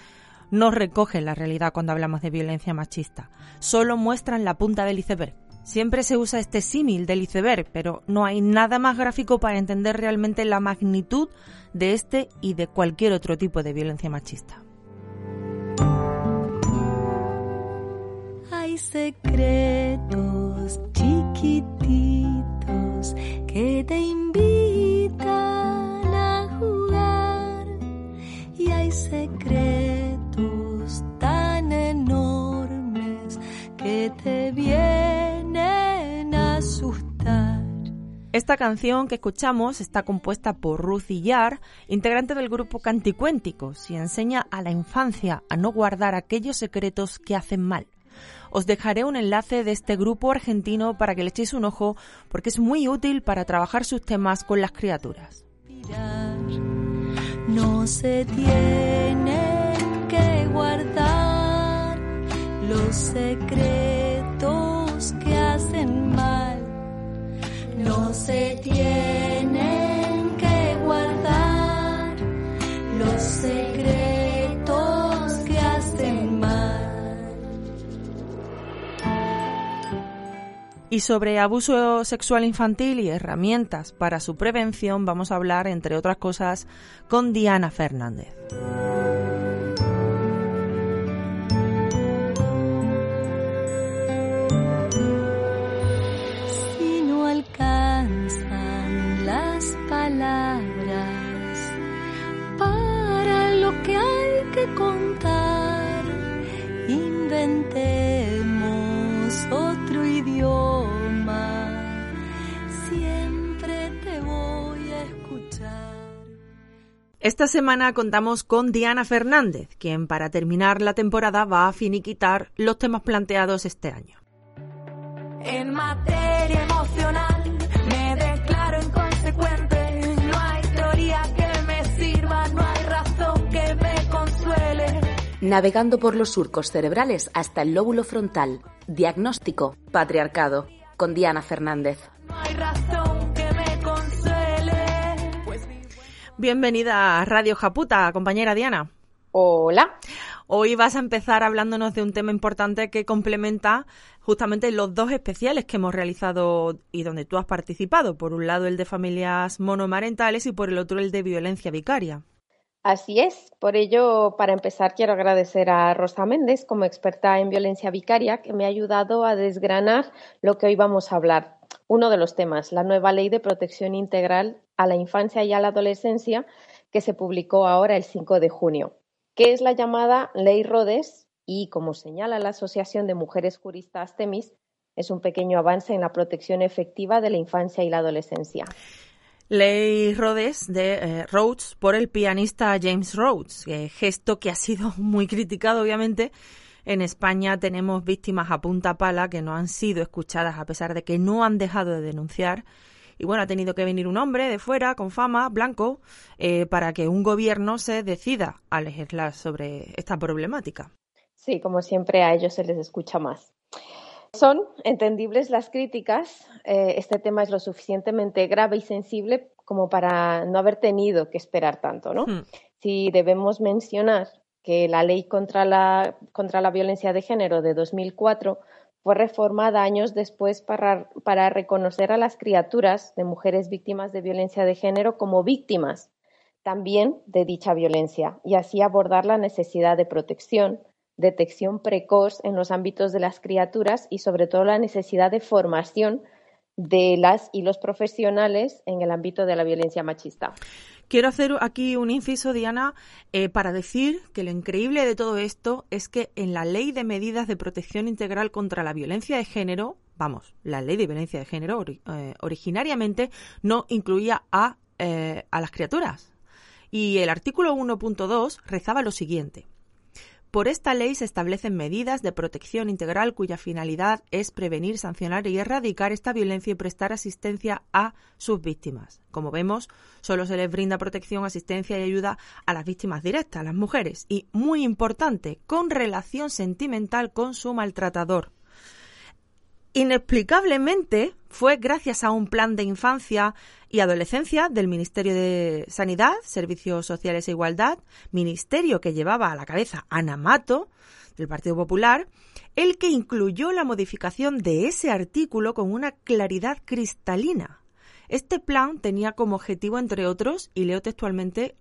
no recogen la realidad cuando hablamos de violencia machista. Solo muestran la punta del iceberg. Siempre se usa este símil del iceberg, pero no hay nada más gráfico para entender realmente la magnitud de este y de cualquier otro tipo de violencia machista. Hay secretos chiquititos que te invitan a jugar y hay secretos tan enormes que te vienen a asustar. Esta canción que escuchamos está compuesta por Ruth Illar, integrante del grupo Canticuénticos, y enseña a la infancia a no guardar aquellos secretos que hacen mal. Os dejaré un enlace de este grupo argentino para que le echéis un ojo porque es muy útil para trabajar sus temas con las criaturas. No se tienen que guardar los secretos que hacen mal. No se tienen que guardar los secretos. Y sobre abuso sexual infantil y herramientas para su prevención vamos a hablar, entre otras cosas, con Diana Fernández. Si no alcanzan las palabras para lo que hay que contar, inventemos otro idioma. Esta semana contamos con Diana Fernández, quien para terminar la temporada va a finiquitar los temas planteados este año. En materia emocional me declaro inconsecuente. No hay teoría que me sirva, no hay razón que me consuele. Navegando por los surcos cerebrales hasta el lóbulo frontal. Diagnóstico, patriarcado. Con Diana Fernández. No hay razón Bienvenida a Radio Japuta, compañera Diana. Hola. Hoy vas a empezar hablándonos de un tema importante que complementa justamente los dos especiales que hemos realizado y donde tú has participado. Por un lado el de familias monomarentales y por el otro el de violencia vicaria. Así es. Por ello, para empezar, quiero agradecer a Rosa Méndez como experta en violencia vicaria que me ha ayudado a desgranar lo que hoy vamos a hablar. Uno de los temas, la nueva ley de protección integral a la infancia y a la adolescencia que se publicó ahora el 5 de junio, que es la llamada Ley Rodes y, como señala la Asociación de Mujeres Juristas TEMIS, es un pequeño avance en la protección efectiva de la infancia y la adolescencia. Ley Rhodes de eh, Rhodes por el pianista James Rhodes, eh, gesto que ha sido <laughs> muy criticado obviamente. En España tenemos víctimas a punta pala que no han sido escuchadas a pesar de que no han dejado de denunciar. Y bueno, ha tenido que venir un hombre de fuera, con fama, blanco, eh, para que un gobierno se decida a legislar sobre esta problemática. Sí, como siempre a ellos se les escucha más. Son entendibles las críticas. Eh, este tema es lo suficientemente grave y sensible como para no haber tenido que esperar tanto, ¿no? Hmm. Si debemos mencionar que la ley contra la, contra la violencia de género de 2004 fue reformada años después para, para reconocer a las criaturas de mujeres víctimas de violencia de género como víctimas también de dicha violencia y así abordar la necesidad de protección, detección precoz en los ámbitos de las criaturas y sobre todo la necesidad de formación de las y los profesionales en el ámbito de la violencia machista. Quiero hacer aquí un inciso, Diana, eh, para decir que lo increíble de todo esto es que en la Ley de Medidas de Protección Integral contra la Violencia de Género, vamos, la Ley de Violencia de Género eh, originariamente no incluía a, eh, a las criaturas. Y el artículo 1.2 rezaba lo siguiente. Por esta ley se establecen medidas de protección integral cuya finalidad es prevenir, sancionar y erradicar esta violencia y prestar asistencia a sus víctimas. Como vemos, solo se les brinda protección, asistencia y ayuda a las víctimas directas, a las mujeres, y, muy importante, con relación sentimental con su maltratador. Inexplicablemente fue gracias a un plan de infancia y adolescencia del Ministerio de Sanidad, Servicios Sociales e Igualdad, ministerio que llevaba a la cabeza Ana Mato, del Partido Popular, el que incluyó la modificación de ese artículo con una claridad cristalina. Este plan tenía como objetivo, entre otros, y leo textualmente,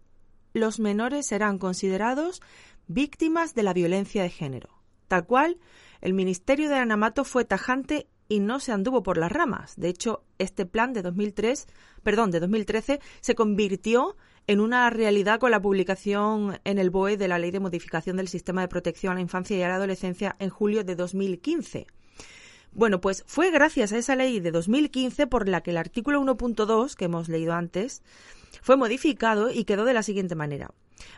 los menores serán considerados víctimas de la violencia de género. Tal cual, el Ministerio de Anamato fue tajante y no se anduvo por las ramas. De hecho, este plan de 2003, perdón, de 2013 se convirtió en una realidad con la publicación en el BOE de la Ley de Modificación del Sistema de Protección a la Infancia y a la Adolescencia en julio de 2015. Bueno, pues fue gracias a esa ley de 2015 por la que el artículo 1.2 que hemos leído antes fue modificado y quedó de la siguiente manera.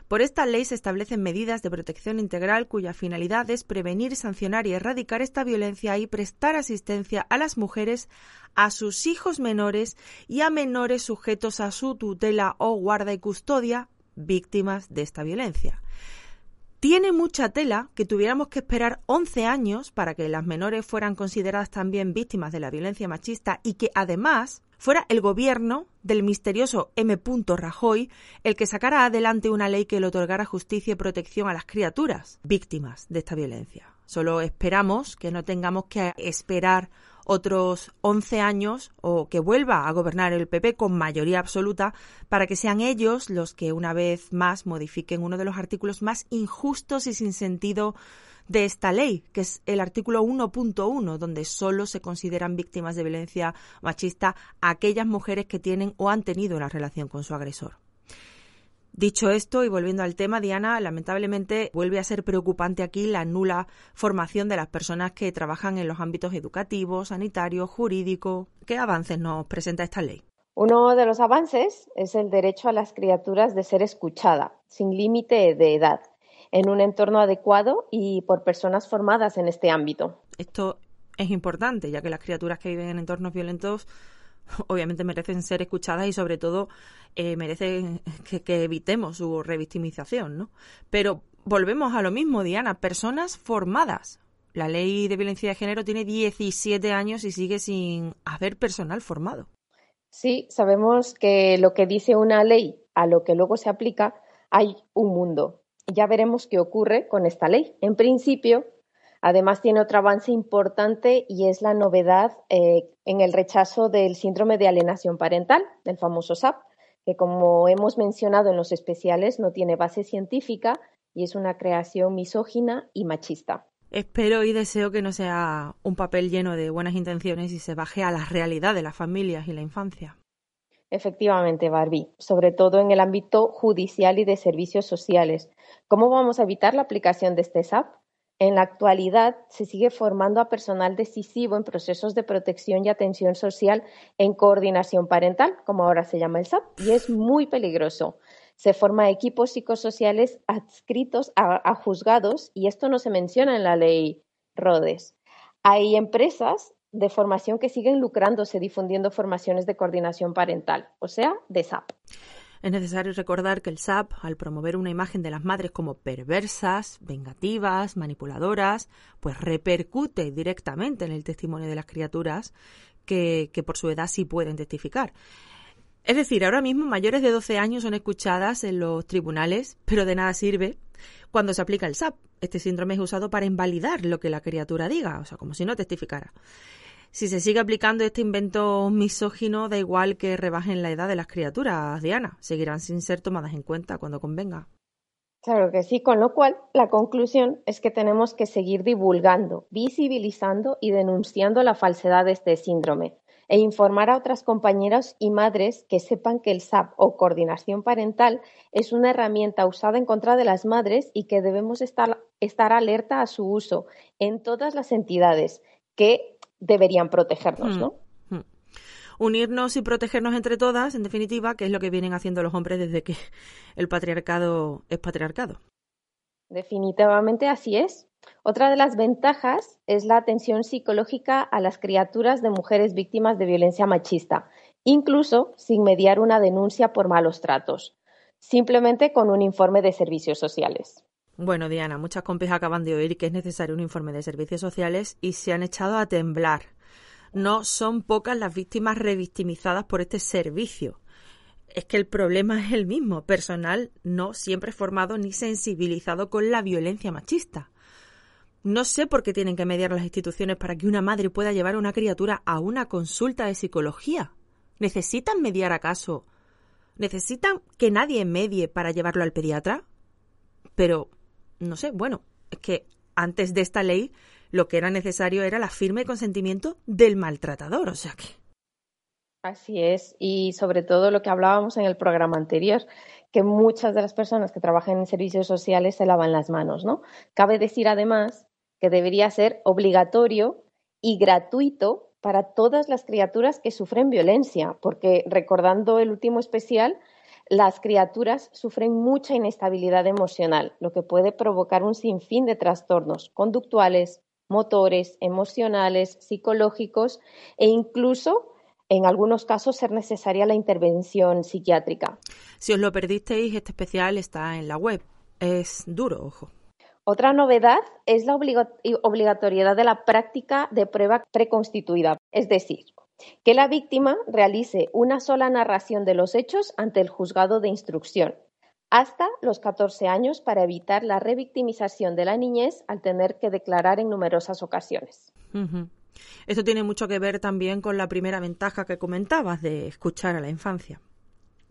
Por esta ley se establecen medidas de protección integral cuya finalidad es prevenir, sancionar y erradicar esta violencia y prestar asistencia a las mujeres, a sus hijos menores y a menores sujetos a su tutela o guarda y custodia víctimas de esta violencia. Tiene mucha tela que tuviéramos que esperar 11 años para que las menores fueran consideradas también víctimas de la violencia machista y que además fuera el gobierno del misterioso M. Rajoy el que sacara adelante una ley que le otorgara justicia y protección a las criaturas víctimas de esta violencia. Solo esperamos que no tengamos que esperar otros 11 años o que vuelva a gobernar el PP con mayoría absoluta para que sean ellos los que una vez más modifiquen uno de los artículos más injustos y sin sentido de esta ley, que es el artículo 1.1, donde solo se consideran víctimas de violencia machista aquellas mujeres que tienen o han tenido una relación con su agresor. Dicho esto, y volviendo al tema, Diana, lamentablemente vuelve a ser preocupante aquí la nula formación de las personas que trabajan en los ámbitos educativo, sanitario, jurídico. ¿Qué avances nos presenta esta ley? Uno de los avances es el derecho a las criaturas de ser escuchada, sin límite de edad, en un entorno adecuado y por personas formadas en este ámbito. Esto es importante, ya que las criaturas que viven en entornos violentos obviamente merecen ser escuchadas y sobre todo eh, merecen que, evitemos su revictimización, ¿no? Pero volvemos a lo mismo, Diana, personas formadas. La ley de violencia de género tiene 17 años y sigue sin haber personal formado. Sí, sabemos que lo que dice una ley a lo que luego se aplica, hay un mundo. Ya veremos qué ocurre con esta ley. En principio, Además, tiene otro avance importante y es la novedad eh, en el rechazo del síndrome de alienación parental, del famoso SAP, que como hemos mencionado en los especiales no tiene base científica y es una creación misógina y machista. Espero y deseo que no sea un papel lleno de buenas intenciones y se baje a la realidad de las familias y la infancia. Efectivamente, Barbie, sobre todo en el ámbito judicial y de servicios sociales. ¿Cómo vamos a evitar la aplicación de este SAP? En la actualidad se sigue formando a personal decisivo en procesos de protección y atención social en coordinación parental, como ahora se llama el SAP, y es muy peligroso. Se forma equipos psicosociales adscritos a, juzgados y esto no se menciona en la ley Rhodes. Hay empresas de formación que siguen lucrándose difundiendo formaciones de coordinación parental, o sea, de SAP. Es necesario recordar que el SAP, al promover una imagen de las madres como perversas, vengativas, manipuladoras, pues repercute directamente en el testimonio de las criaturas que, que por su edad sí pueden testificar. Es decir, ahora mismo mayores de 12 años son escuchadas en los tribunales, pero de nada sirve cuando se aplica el SAP. Este síndrome es usado para invalidar lo que la criatura diga, o sea, como si no testificara si se sigue aplicando este invento misógino, da igual que rebajen la edad de las criaturas, Diana, seguirán sin ser tomadas en cuenta cuando convenga. Claro que sí, con lo cual la conclusión es que tenemos que seguir divulgando, visibilizando y denunciando la falsedad de este síndrome e informar a otras compañeras y madres que sepan que el SAP o coordinación parental es una herramienta usada en contra de las madres y que debemos estar, estar alerta a su uso en todas las entidades que deberían protegernos, hmm. ¿no? Hmm. Unirnos y protegernos entre todas, en definitiva, que es lo que vienen haciendo los hombres desde que el patriarcado es patriarcado. Definitivamente así es. Otra de las ventajas es la atención psicológica a las criaturas de mujeres víctimas de violencia machista, incluso sin mediar una denuncia por malos tratos, simplemente con un informe de servicios sociales. Bueno, Diana, muchas compis acaban de oír que es necesario un informe de servicios sociales y se han echado a temblar. No son pocas las víctimas revictimizadas por este servicio. Es que el problema es el mismo, personal no siempre formado ni sensibilizado con la violencia machista. No sé por qué tienen que mediar las instituciones para que una madre pueda llevar a una criatura a una consulta de psicología. ¿Necesitan mediar acaso? ¿Necesitan que nadie medie para llevarlo al pediatra? Pero no sé, bueno, es que antes de esta ley lo que era necesario era la firme consentimiento del maltratador, o sea que. Así es, y sobre todo lo que hablábamos en el programa anterior, que muchas de las personas que trabajan en servicios sociales se lavan las manos, ¿no? Cabe decir además que debería ser obligatorio y gratuito para todas las criaturas que sufren violencia, porque recordando el último especial, las criaturas sufren mucha inestabilidad emocional, lo que puede provocar un sinfín de trastornos conductuales, motores, emocionales, psicológicos e incluso en algunos casos ser necesaria la intervención psiquiátrica. Si os lo perdisteis, este especial está en la web. Es duro, ojo. Otra novedad es la obligatoriedad de la práctica de prueba preconstituida, es decir, que la víctima realice una sola narración de los hechos ante el juzgado de instrucción, hasta los 14 años para evitar la revictimización de la niñez al tener que declarar en numerosas ocasiones. Esto tiene mucho que ver también con la primera ventaja que comentabas de escuchar a la infancia.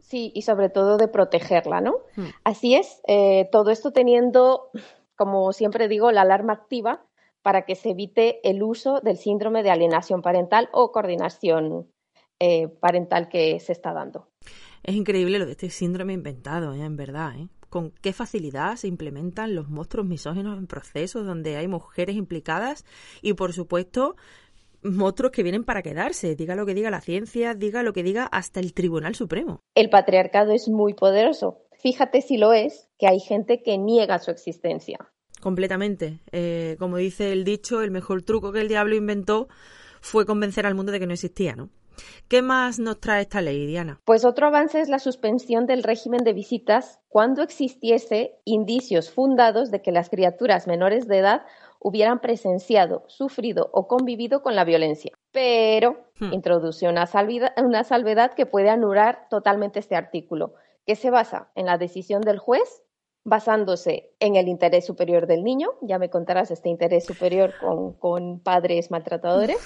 Sí, y sobre todo de protegerla, ¿no? Así es, eh, todo esto teniendo, como siempre digo, la alarma activa para que se evite el uso del síndrome de alienación parental o coordinación eh, parental que se está dando. Es increíble lo de este síndrome inventado, ¿eh? en verdad. ¿eh? Con qué facilidad se implementan los monstruos misóginos en procesos donde hay mujeres implicadas y, por supuesto, monstruos que vienen para quedarse. Diga lo que diga la ciencia, diga lo que diga hasta el Tribunal Supremo. El patriarcado es muy poderoso. Fíjate si lo es, que hay gente que niega su existencia. Completamente. Eh, como dice el dicho, el mejor truco que el diablo inventó fue convencer al mundo de que no existía, ¿no? ¿Qué más nos trae esta ley, Diana? Pues otro avance es la suspensión del régimen de visitas cuando existiese indicios fundados de que las criaturas menores de edad hubieran presenciado, sufrido o convivido con la violencia. Pero hmm. introduce una, una salvedad que puede anular totalmente este artículo, que se basa en la decisión del juez basándose en el interés superior del niño, ya me contarás este interés superior con, con padres maltratadores,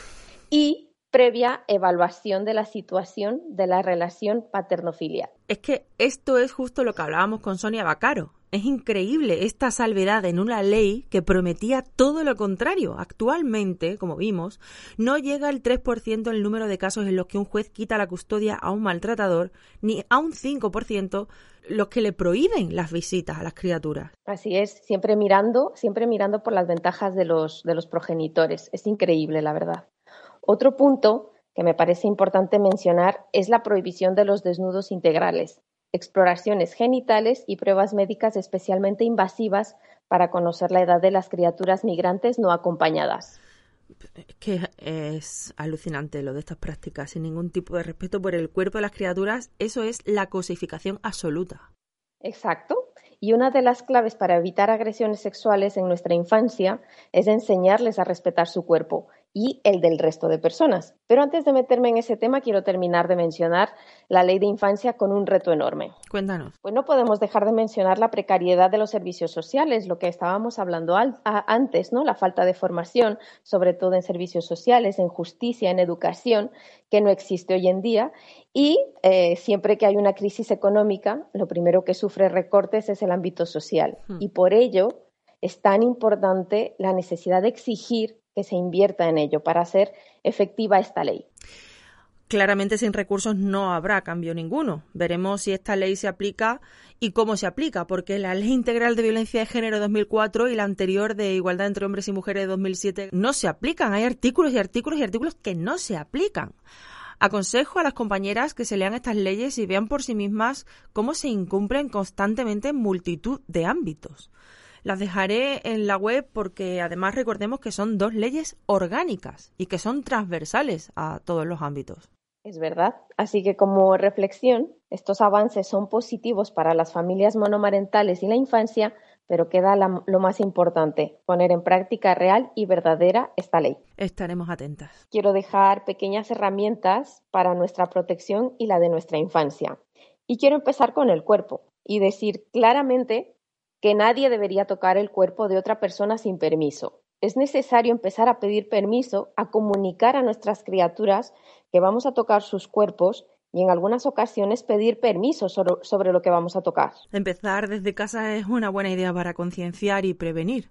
y previa evaluación de la situación de la relación paterno-filial. Es que esto es justo lo que hablábamos con Sonia Bacaro. Es increíble esta salvedad en una ley que prometía todo lo contrario. Actualmente, como vimos, no llega al 3% el número de casos en los que un juez quita la custodia a un maltratador, ni a un 5% los que le prohíben las visitas a las criaturas. Así es, siempre mirando, siempre mirando por las ventajas de los, de los progenitores. Es increíble, la verdad. Otro punto que me parece importante mencionar es la prohibición de los desnudos integrales, exploraciones genitales y pruebas médicas especialmente invasivas para conocer la edad de las criaturas migrantes no acompañadas. Es que es alucinante lo de estas prácticas, sin ningún tipo de respeto por el cuerpo de las criaturas, eso es la cosificación absoluta. Exacto. Y una de las claves para evitar agresiones sexuales en nuestra infancia es enseñarles a respetar su cuerpo y el del resto de personas. Pero antes de meterme en ese tema, quiero terminar de mencionar la ley de infancia con un reto enorme. Cuéntanos. Pues no podemos dejar de mencionar la precariedad de los servicios sociales, lo que estábamos hablando antes, ¿no? La falta de formación, sobre todo en servicios sociales, en justicia, en educación, que no existe hoy en día. Y eh, siempre que hay una crisis económica, lo primero que sufre recortes es el ámbito social. Hmm. Y por ello es tan importante la necesidad de exigir que se invierta en ello para hacer efectiva esta ley. Claramente sin recursos no habrá cambio ninguno. Veremos si esta ley se aplica y cómo se aplica, porque la Ley Integral de Violencia de Género de 2004 y la anterior de Igualdad entre Hombres y Mujeres de 2007 no se aplican. Hay artículos y artículos y artículos que no se aplican. Aconsejo a las compañeras que se lean estas leyes y vean por sí mismas cómo se incumplen constantemente en multitud de ámbitos. Las dejaré en la web porque además recordemos que son dos leyes orgánicas y que son transversales a todos los ámbitos. Es verdad. Así que como reflexión, estos avances son positivos para las familias monomarentales y la infancia, pero queda lo más importante, poner en práctica real y verdadera esta ley. Estaremos atentas. Quiero dejar pequeñas herramientas para nuestra protección y la de nuestra infancia. Y quiero empezar con el cuerpo y decir claramente que nadie debería tocar el cuerpo de otra persona sin permiso. Es necesario empezar a pedir permiso, a comunicar a nuestras criaturas que vamos a tocar sus cuerpos y en algunas ocasiones pedir permiso sobre, lo que vamos a tocar. Empezar desde casa es una buena idea para concienciar y prevenir,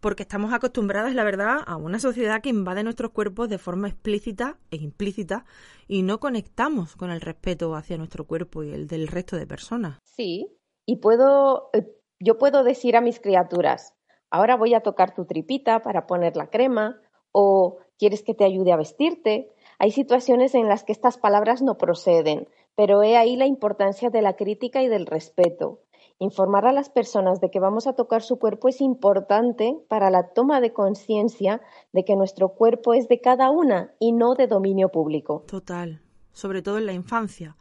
porque estamos acostumbradas, la verdad, a una sociedad que invade nuestros cuerpos de forma explícita e implícita y no conectamos con el respeto hacia nuestro cuerpo y el del resto de personas. Sí, y puedo, eh, yo puedo decir a mis criaturas, ahora voy a tocar tu tripita para poner la crema, o quieres que te ayude a vestirte. Hay situaciones en las que estas palabras no proceden, pero he ahí la importancia de la crítica y del respeto. Informar a las personas de que vamos a tocar su cuerpo es importante para la toma de conciencia de que nuestro cuerpo es de cada una y no de dominio público. Total, sobre todo en la infancia.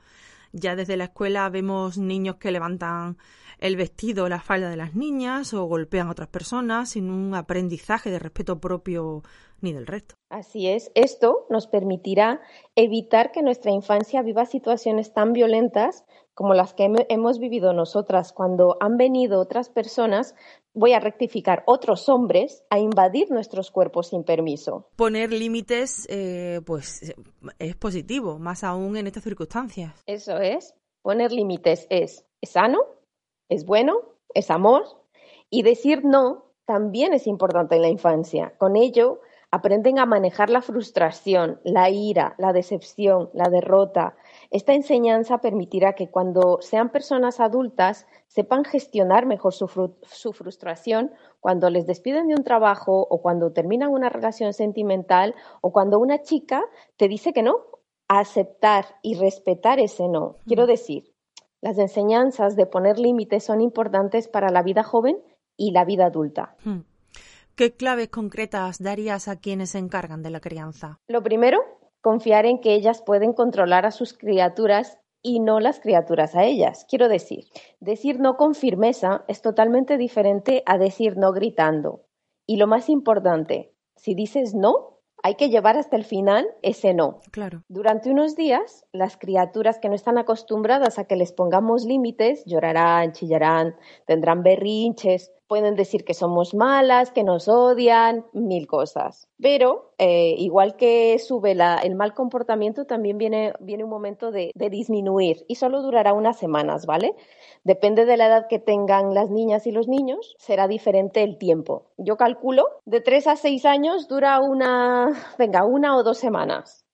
Ya desde la escuela vemos niños que levantan el vestido o la falda de las niñas o golpean a otras personas sin un aprendizaje de respeto propio ni del resto. Así es, esto nos permitirá evitar que nuestra infancia viva situaciones tan violentas como las que hemos vivido nosotras cuando han venido otras personas, voy a rectificar, otros hombres a invadir nuestros cuerpos sin permiso. Poner límites, eh, pues es positivo, más aún en estas circunstancias. Eso es, poner límites es, es sano, es bueno, es amor y decir no también es importante en la infancia. Con ello aprenden a manejar la frustración, la ira, la decepción, la derrota. Esta enseñanza permitirá que cuando sean personas adultas sepan gestionar mejor su, frustración cuando les despiden de un trabajo o cuando terminan una relación sentimental o cuando una chica te dice que no. Aceptar y respetar ese no. Quiero decir, las enseñanzas de poner límites son importantes para la vida joven y la vida adulta. Hmm. ¿Qué claves concretas darías a quienes se encargan de la crianza? Lo primero, confiar en que ellas pueden controlar a sus criaturas y no las criaturas a ellas. Quiero decir, decir no con firmeza es totalmente diferente a decir no gritando. Y lo más importante, si dices no, hay que llevar hasta el final ese no. Claro. Durante unos días, las criaturas que no están acostumbradas a que les pongamos límites llorarán, chillarán, tendrán berrinches, pueden decir que somos malas, que nos odian, mil cosas. Pero eh, igual que sube la, el mal comportamiento, también viene, un momento de, disminuir y solo durará unas semanas, ¿vale? Depende de la edad que tengan las niñas y los niños, será diferente el tiempo. Yo calculo de tres a seis años dura una, venga, una o dos semanas.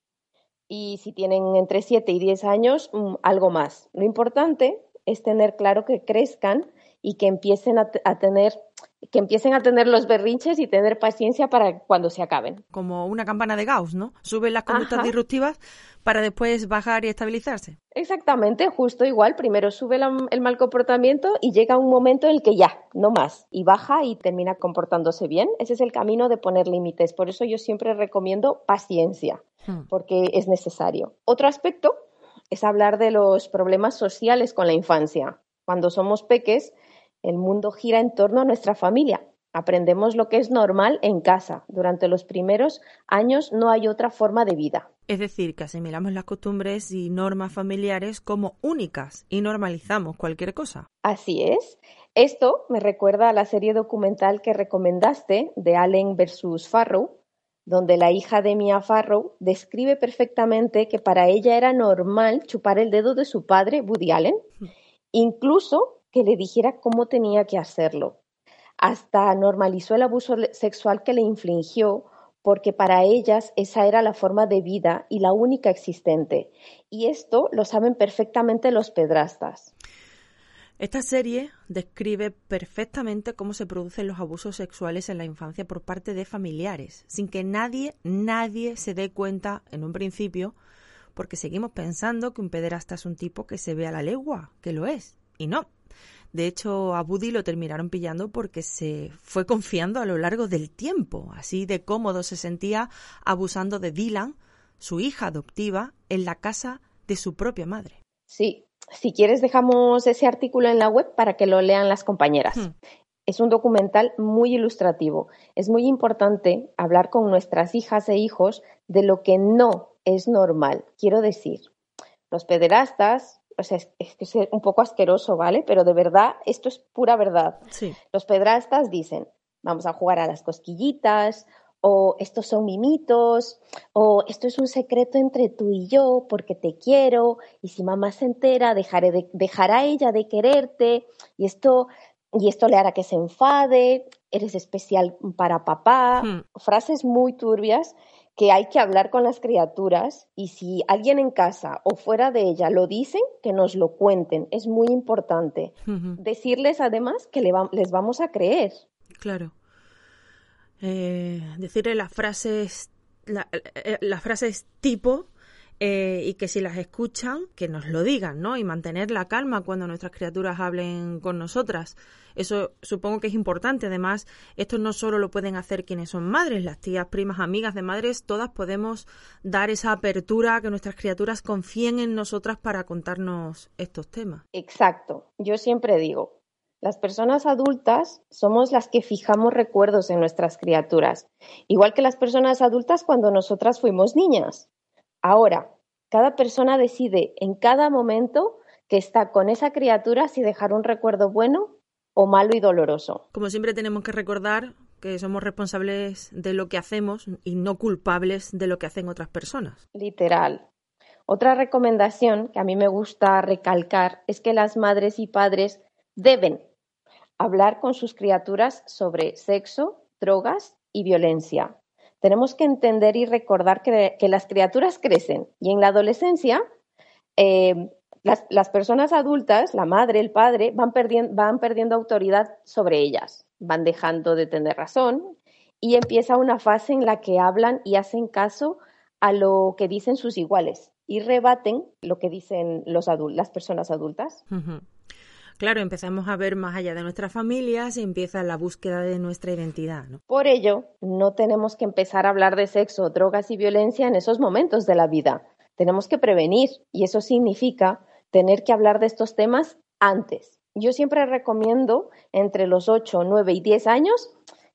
Y si tienen entre siete y diez años, mm, algo más. Lo importante es tener claro que crezcan y que empiecen a, tener que empiecen a tener los berrinches y tener paciencia para cuando se acaben. Como una campana de Gauss, ¿no? Suben las conductas disruptivas para después bajar y estabilizarse. Exactamente, justo igual. Primero sube el mal comportamiento y llega un momento en el que ya, no más, y baja y termina comportándose bien. Ese es el camino de poner límites. Por eso yo siempre recomiendo paciencia, hmm. porque es necesario. Otro aspecto es hablar de los problemas sociales con la infancia. Cuando somos peques, el mundo gira en torno a nuestra familia. Aprendemos lo que es normal en casa. Durante los primeros años no hay otra forma de vida. Es decir, que asimilamos las costumbres y normas familiares como únicas y normalizamos cualquier cosa. Así es. Esto me recuerda a la serie documental que recomendaste de Allen versus Farrow, donde la hija de Mia Farrow describe perfectamente que para ella era normal chupar el dedo de su padre, Woody Allen, incluso que le dijera cómo tenía que hacerlo. Hasta normalizó el abuso sexual que le infligió porque para ellas esa era la forma de vida y la única existente. Y esto lo saben perfectamente los pedrastas. Esta serie describe perfectamente cómo se producen los abusos sexuales en la infancia por parte de familiares, sin que nadie, nadie se dé cuenta en un principio, porque seguimos pensando que un pederasta es un tipo que se ve a la legua, que lo es, y no, de hecho, a Buddy lo terminaron pillando porque se fue confiando a lo largo del tiempo, así de cómodo se sentía abusando de Dylan, su hija adoptiva, en la casa de su propia madre. Sí, si quieres dejamos ese artículo en la web para que lo lean las compañeras. Hmm. Es un documental muy ilustrativo. Es muy importante hablar con nuestras hijas e hijos de lo que no es normal. Quiero decir, los pederastas, o sea, es, que es un poco asqueroso, ¿vale? Pero de verdad, esto es pura verdad. Sí. Los pedrastas dicen, vamos a jugar a las cosquillitas, o estos son mimitos, o esto es un secreto entre tú y yo porque te quiero, y si mamá se entera, dejaré de, dejará ella de quererte, y esto, y esto le hará que se enfade, eres especial para papá, hmm. frases muy turbias que hay que hablar con las criaturas y si alguien en casa o fuera de ella lo dicen, que nos lo cuenten. Es muy importante. Decirles además que les vamos a creer. Claro. Eh, decirle las frases, eh, las frases tipo eh, y que si las escuchan, que nos lo digan, ¿no? Y mantener la calma cuando nuestras criaturas hablen con nosotras. Eso supongo que es importante. Además, esto no solo lo pueden hacer quienes son madres, las tías, primas, amigas de madres, todas podemos dar esa apertura a que nuestras criaturas confíen en nosotras para contarnos estos temas. Exacto. Yo siempre digo, Las personas adultas somos las que fijamos recuerdos en nuestras criaturas, igual que las personas adultas cuando nosotras fuimos niñas. Ahora, cada persona decide en cada momento que está con esa criatura si dejar un recuerdo bueno o malo y doloroso. Como siempre tenemos que recordar que somos responsables de lo que hacemos y no culpables de lo que hacen otras personas. Literal. Otra recomendación que a mí me gusta recalcar es que las madres y padres deben hablar con sus criaturas sobre sexo, drogas y violencia. Tenemos que entender y recordar que, las criaturas crecen y en la adolescencia eh, las, personas adultas, la madre, el padre, van perdiendo, van perdiendo autoridad sobre ellas, van dejando de tener razón y empieza una fase en la que hablan y hacen caso a lo que dicen sus iguales y rebaten lo que dicen los las personas adultas. Claro, empezamos a ver más allá de nuestras familias y empieza la búsqueda de nuestra identidad. Por ello, no tenemos que empezar a hablar de sexo, drogas y violencia en esos momentos de la vida. Tenemos que prevenir y eso significa tener que hablar de estos temas antes. Yo siempre recomiendo entre los 8, 9 y 10 años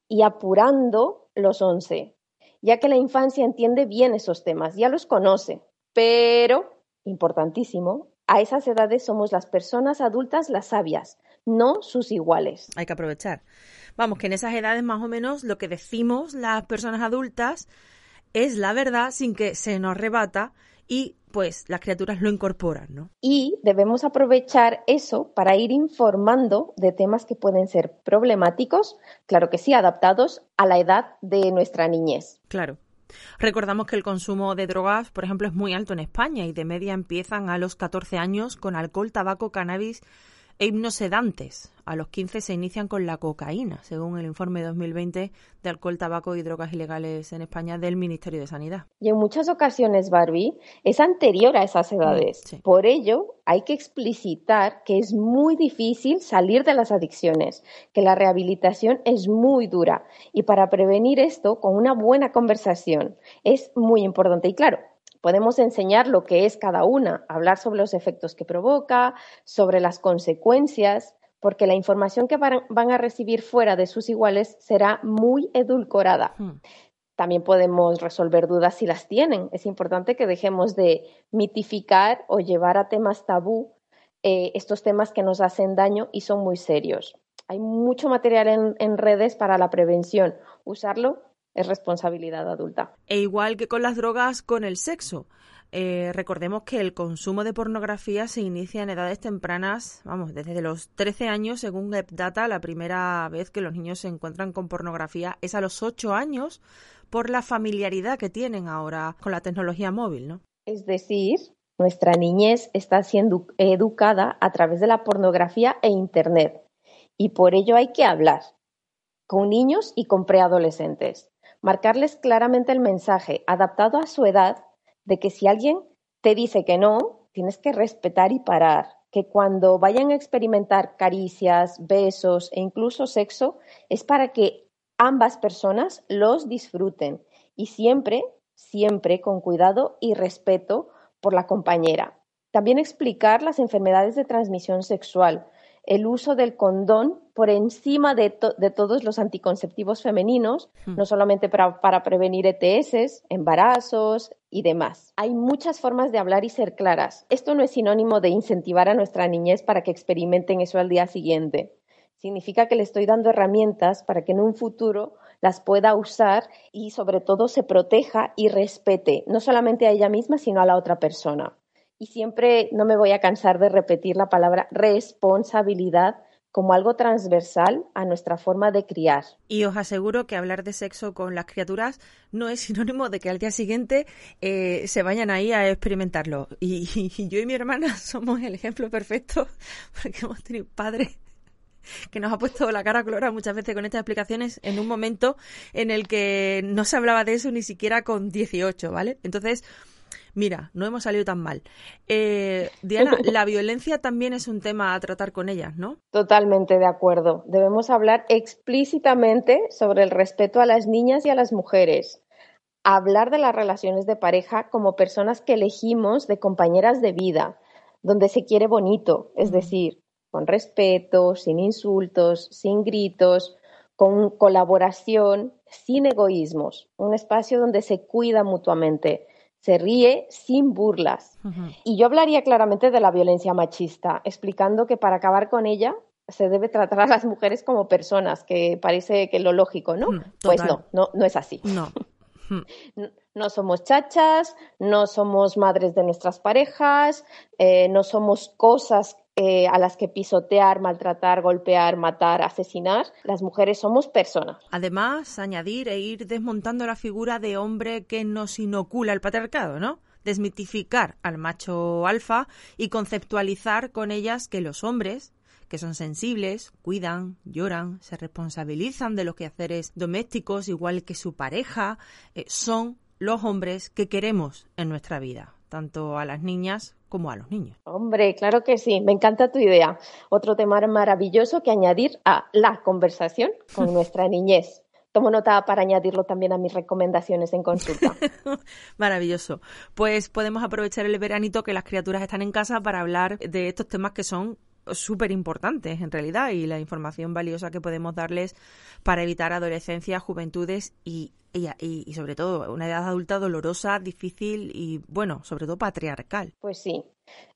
y apurando los 11, ya que la infancia entiende bien esos temas, ya los conoce, pero, importantísimo, a esas edades somos las personas adultas las sabias, no sus iguales. Hay que aprovechar. Vamos, que en esas edades más o menos lo que decimos las personas adultas es la verdad sin que se nos rebata y pues las criaturas lo incorporan, ¿no? Y debemos aprovechar eso para ir informando de temas que pueden ser problemáticos, claro que sí, adaptados a la edad de nuestra niñez. Claro. Recordamos que el consumo de drogas, por ejemplo, es muy alto en España y de media empiezan a los 14 años con alcohol, tabaco, cannabis e hipnosedantes. A los 15 se inician con la cocaína, según el informe 2020 de alcohol, tabaco y drogas ilegales en España del Ministerio de Sanidad. Y en muchas ocasiones, Barbie, es anterior a esas edades. Por ello, hay que explicitar que es muy difícil salir de las adicciones, que la rehabilitación es muy dura. Y para prevenir esto, con una buena conversación, es muy importante. Y claro, Podemos enseñar lo que es cada una, hablar sobre los efectos que provoca, sobre las consecuencias, porque la información que van a recibir fuera de sus iguales será muy edulcorada. Hmm. También podemos resolver dudas si las tienen. Es importante que dejemos de mitificar o llevar a temas tabú eh, estos temas que nos hacen daño y son muy serios. Hay mucho material en redes para la prevención. Usarlo es responsabilidad adulta. E igual que con las drogas, con el sexo. Eh, recordemos que el consumo de pornografía se inicia en edades tempranas, vamos, desde los 13 años, según GEPDATA, la primera vez que los niños se encuentran con pornografía es a los 8 años por la familiaridad que tienen ahora con la tecnología móvil, ¿no? Es decir, nuestra niñez está siendo educada a través de la pornografía e Internet y por ello hay que hablar con niños y con preadolescentes marcarles claramente el mensaje adaptado a su edad de que si alguien te dice que no, tienes que respetar y parar, que cuando vayan a experimentar caricias, besos e incluso sexo, es para que ambas personas los disfruten y siempre, siempre con cuidado y respeto por la compañera. También explicar las enfermedades de transmisión sexual, el uso del condón por encima de, todos los anticonceptivos femeninos, hmm. no solamente para, para, prevenir ETS, embarazos y demás. Hay muchas formas de hablar y ser claras. Esto no es sinónimo de incentivar a nuestra niñez para que experimenten eso al día siguiente. Significa que le estoy dando herramientas para que en un futuro las pueda usar y sobre todo se proteja y respete, no solamente a ella misma, sino a la otra persona y siempre no me voy a cansar de repetir la palabra responsabilidad como algo transversal a nuestra forma de criar. Y os aseguro que hablar de sexo con las criaturas no es sinónimo de que al día siguiente eh, se vayan ahí a experimentarlo. Y, yo y mi hermana <laughs> somos el ejemplo perfecto porque hemos tenido un padre que nos ha puesto la cara colorada muchas veces con estas explicaciones en un momento en el que no se hablaba de eso ni siquiera con 18, ¿vale? Entonces, Mira, no hemos salido tan mal. Eh, Diana, <laughs> la violencia también es un tema a tratar con ellas, ¿no? Totalmente de acuerdo. Debemos hablar explícitamente sobre el respeto a las niñas y a las mujeres. Hablar de las relaciones de pareja como personas que elegimos de compañeras de vida, donde se quiere bonito, es decir, con respeto, sin insultos, sin gritos, con colaboración, sin egoísmos, un espacio donde se cuida mutuamente, se ríe sin burlas. Y yo hablaría claramente de la violencia machista, explicando que para acabar con ella se debe tratar a las mujeres como personas, que parece que lo lógico, ¿no? Mm, pues no, no, no es así. <laughs> No. No somos chachas, no somos madres de nuestras parejas, eh, no somos cosas eh, a las que pisotear, maltratar, golpear, matar, asesinar. Las mujeres somos personas. Además, añadir e ir desmontando la figura de hombre que nos inocula el patriarcado, ¿no? Desmitificar al macho alfa y conceptualizar con ellas que los hombres que son sensibles, cuidan, lloran, se responsabilizan de los quehaceres domésticos igual que su pareja, eh, son los hombres que queremos en nuestra vida, tanto a las niñas como a los niños. Hombre, claro que sí, me encanta tu idea. Otro tema maravilloso que añadir a la conversación con <laughs> nuestra niñez. Tomo nota para añadirlo también a mis recomendaciones en consulta. <laughs> Maravilloso. Pues podemos aprovechar el veranito que las criaturas están en casa para hablar de estos temas que son súper importantes en realidad y la información valiosa que podemos darles para evitar adolescencia, juventudes y, y, sobre todo una edad adulta dolorosa, difícil y bueno, sobre todo patriarcal. Pues sí.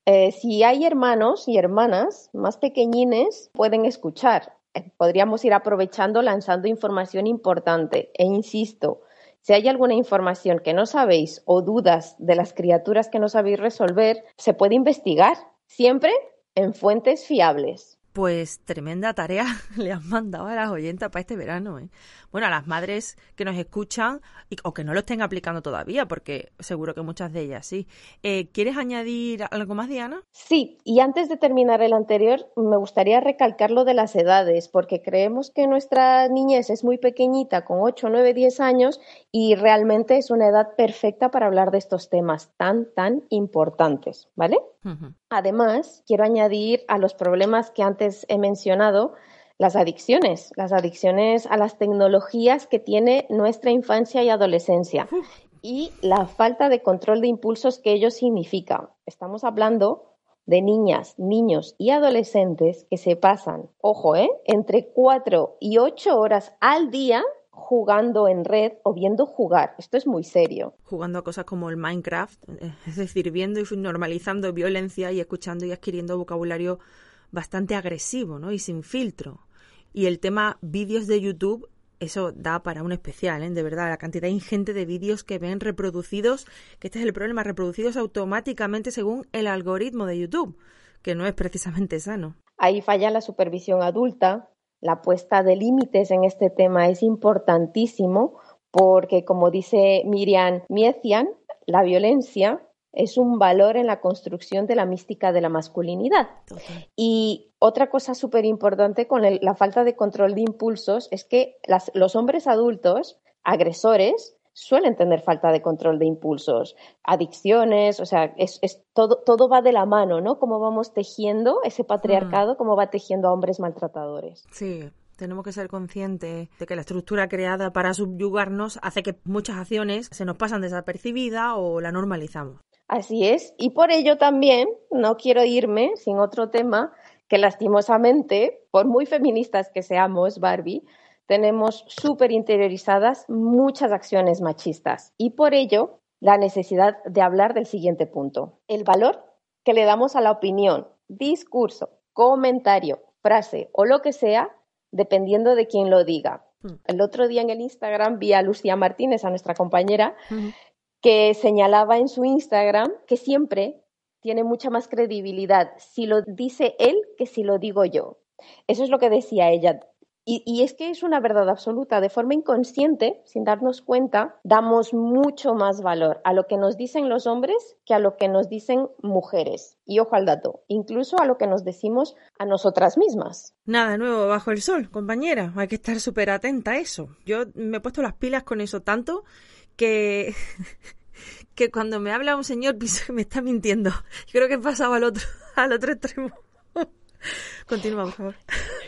Eh, si hay hermanos y hermanas más pequeñines, pueden escuchar. Eh, podríamos ir aprovechando lanzando información importante. E insisto, si hay alguna información que no sabéis o dudas de las criaturas que no sabéis resolver, se puede investigar. Siempre en fuentes fiables. Pues tremenda tarea <laughs> le han mandado a las oyentas para este verano. ¿eh? Bueno, a las madres que nos escuchan o que no lo estén aplicando todavía, porque seguro que muchas de ellas sí. Eh, ¿Quieres añadir algo más, Diana? Sí, y antes de terminar el anterior, me gustaría recalcar lo de las edades, porque creemos que nuestra niñez es muy pequeñita, con 8, 9, 10 años, y realmente es una edad perfecta para hablar de estos temas tan, tan importantes, ¿vale? Además, quiero añadir a los problemas que antes he mencionado las adicciones, las adicciones a las tecnologías que tiene nuestra infancia y adolescencia y la falta de control de impulsos que ello significa. Estamos hablando de niñas, niños y adolescentes que se pasan, ojo, ¿eh? entre cuatro y ocho horas al día jugando en red o viendo jugar. Esto es muy serio. Jugando a cosas como el Minecraft, eh, es decir, viendo y normalizando violencia y escuchando y adquiriendo vocabulario bastante agresivo, ¿no? Y sin filtro. Y el tema vídeos de YouTube, eso da para un especial, ¿eh? De verdad, la cantidad ingente de vídeos que ven reproducidos, que este es el problema, reproducidos automáticamente según el algoritmo de YouTube, que no es precisamente sano. Ahí falla la supervisión adulta, la puesta de límites en este tema es importantísimo porque, como dice Miriam Miecian, la violencia es un valor en la construcción de la mística de la masculinidad. Y otra cosa súper importante con la falta de control de impulsos es que los hombres adultos, agresores, suelen tener falta de control de impulsos, adicciones, o sea, es, todo, todo va de la mano, ¿no? Cómo vamos tejiendo ese patriarcado, mm. cómo va tejiendo a hombres maltratadores. Sí, tenemos que ser conscientes de que la estructura creada para subyugarnos hace que muchas acciones se nos pasan desapercibidas o la normalizamos. Así es, y por ello también no quiero irme sin otro tema que lastimosamente, por muy feministas que seamos, Barbie, tenemos súper interiorizadas muchas acciones machistas y por ello la necesidad de hablar del siguiente punto, el valor que le damos a la opinión, discurso, comentario, frase o lo que sea, dependiendo de quién lo diga. Hmm. El otro día en el Instagram vi a Lucía Martínez, a nuestra compañera, que señalaba en su Instagram que siempre tiene mucha más credibilidad si lo dice él que si lo digo yo. Eso es lo que decía ella. Y, es que es una verdad absoluta. De forma inconsciente, sin darnos cuenta, damos mucho más valor a lo que nos dicen los hombres que a lo que nos dicen mujeres. Y ojo al dato, incluso a lo que nos decimos a nosotras mismas. Nada nuevo bajo el sol, compañera. Hay que estar súper atenta a eso. Yo me he puesto las pilas con eso tanto que... <laughs> que cuando me habla un señor pienso que me está mintiendo. Creo que he pasado al otro, <laughs> al otro extremo. Continúa, por favor.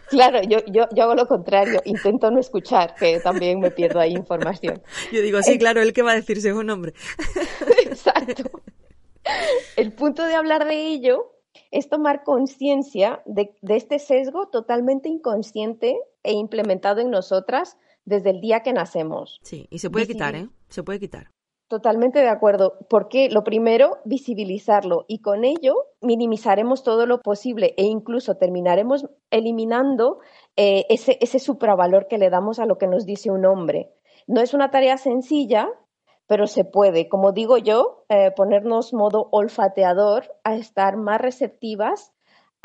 Claro, yo, yo, yo, hago lo contrario, intento no escuchar, que también me pierdo ahí información. Yo digo, sí, claro, él que va a decir según nombre. <laughs> Exacto. El punto de hablar de ello es tomar conciencia de, de este sesgo totalmente inconsciente e implementado en nosotras desde el día que nacemos. Sí, y se puede quitar, ¿eh? Se puede quitar. Totalmente de acuerdo, porque lo primero, visibilizarlo y con ello minimizaremos todo lo posible e incluso terminaremos eliminando eh, ese, ese supravalor que le damos a lo que nos dice un hombre. No es una tarea sencilla, pero se puede, como digo yo, eh, ponernos modo olfateador a estar más receptivas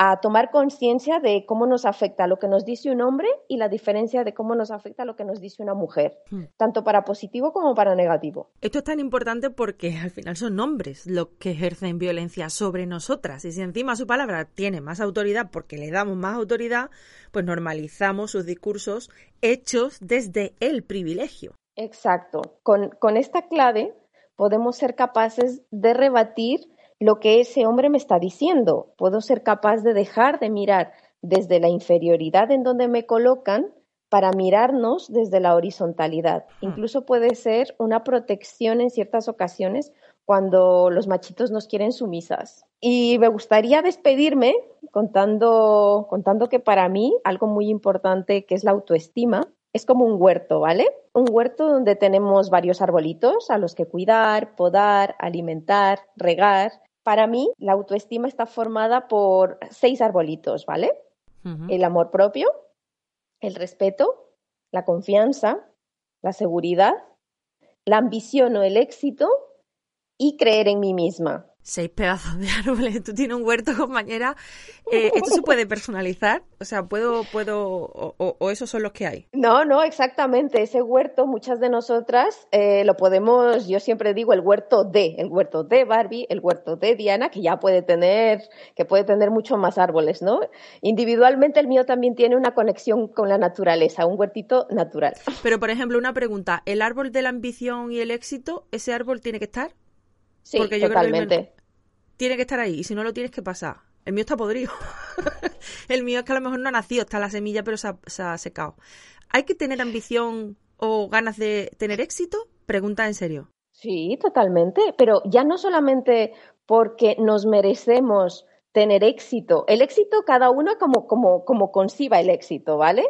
a tomar conciencia de cómo nos afecta lo que nos dice un hombre y la diferencia de cómo nos afecta lo que nos dice una mujer, Hmm. tanto para positivo como para negativo. Esto es tan importante porque al final son hombres los que ejercen violencia sobre nosotras. Y si encima su palabra tiene más autoridad porque le damos más autoridad, pues normalizamos sus discursos hechos desde el privilegio. Exacto. Con, con esta clave podemos ser capaces de rebatir lo que ese hombre me está diciendo. Puedo ser capaz de dejar de mirar desde la inferioridad en donde me colocan para mirarnos desde la horizontalidad. Incluso puede ser una protección en ciertas ocasiones cuando los machitos nos quieren sumisas. Y me gustaría despedirme contando, contando que para mí algo muy importante que es la autoestima es como un huerto, ¿vale? Un huerto donde tenemos varios arbolitos a los que cuidar, podar, alimentar, regar. Para mí, la autoestima está formada por seis arbolitos, ¿vale? El amor propio, el respeto, la confianza, la seguridad, la ambición o el éxito y creer en mí misma. Seis pedazos de <laughs> árboles. Tú tienes un huerto, compañera. Eh, ¿Esto se puede personalizar? O sea, ¿puedo, puedo, o, esos son los que hay? No, no, exactamente. Ese huerto, muchas de nosotras eh, lo podemos, yo siempre digo el huerto de, el huerto de Barbie, el huerto de Diana, que ya puede tener, que puede tener mucho más árboles, ¿no? Individualmente el mío también tiene una conexión con la naturaleza, un huertito natural. Pero, por ejemplo, una pregunta. ¿El árbol de la ambición y el éxito, ese árbol tiene que estar? Sí, Porque yo creo que tiene que estar ahí. Y si no lo tienes que pasar. El mío está podrido. <laughs> el mío es que a lo mejor no ha nacido, está la semilla, pero se ha, se ha secado. ¿Hay que tener ambición o ganas de tener éxito? Pregunta en serio. Sí, totalmente, pero ya no solamente porque nos merecemos tener éxito. El éxito cada uno como, como, como conciba el éxito, ¿vale?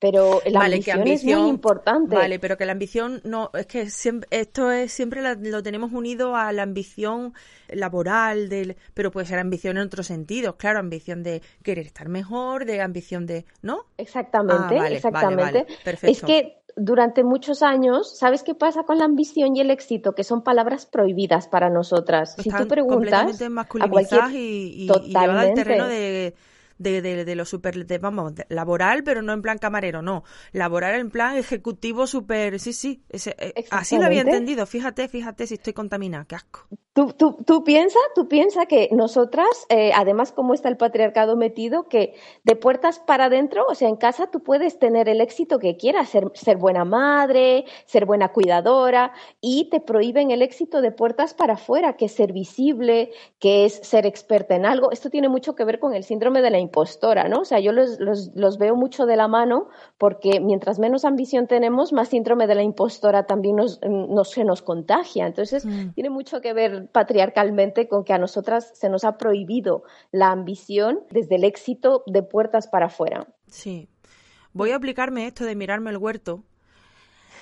Pero la vale, que ambición, es muy importante. Vale, pero que la ambición no, es que siempre, esto es siempre la- lo tenemos unido a la ambición laboral, del, pero puede ser ambición en otros sentidos, claro, ambición de querer estar mejor, de ambición de, ¿no? Exactamente, Ah, vale, exactamente. vale, perfecto. Es que durante muchos años, ¿sabes qué pasa con la ambición y el éxito? Que son palabras prohibidas para nosotras. Si tú preguntas completamente a cualquier... y, y, y al terreno de, de, de, de lo super, de, vamos, laboral, pero no en plan camarero, no. Laboral en plan ejecutivo súper, sí, sí. ese- eh, así lo había entendido. Fíjate, fíjate si estoy contaminada, qué asco. Tú, tú, tú piensas tú piensa que nosotras, eh, además como está el patriarcado metido, que de puertas para adentro, o sea, en casa tú puedes tener el éxito que quieras, ser, ser buena madre, ser buena cuidadora, y te prohíben el éxito de puertas para afuera, que es ser visible, que es ser experta en algo. Esto tiene mucho que ver con el síndrome de la impostora, ¿no? O sea, yo los, los, los veo mucho de la mano porque mientras menos ambición tenemos, más síndrome de la impostora también nos, nos, se nos contagia. Entonces, tiene mucho que ver patriarcalmente con que a nosotras se nos ha prohibido la ambición desde el éxito de puertas para afuera. Sí. Voy a aplicarme esto de mirarme el huerto.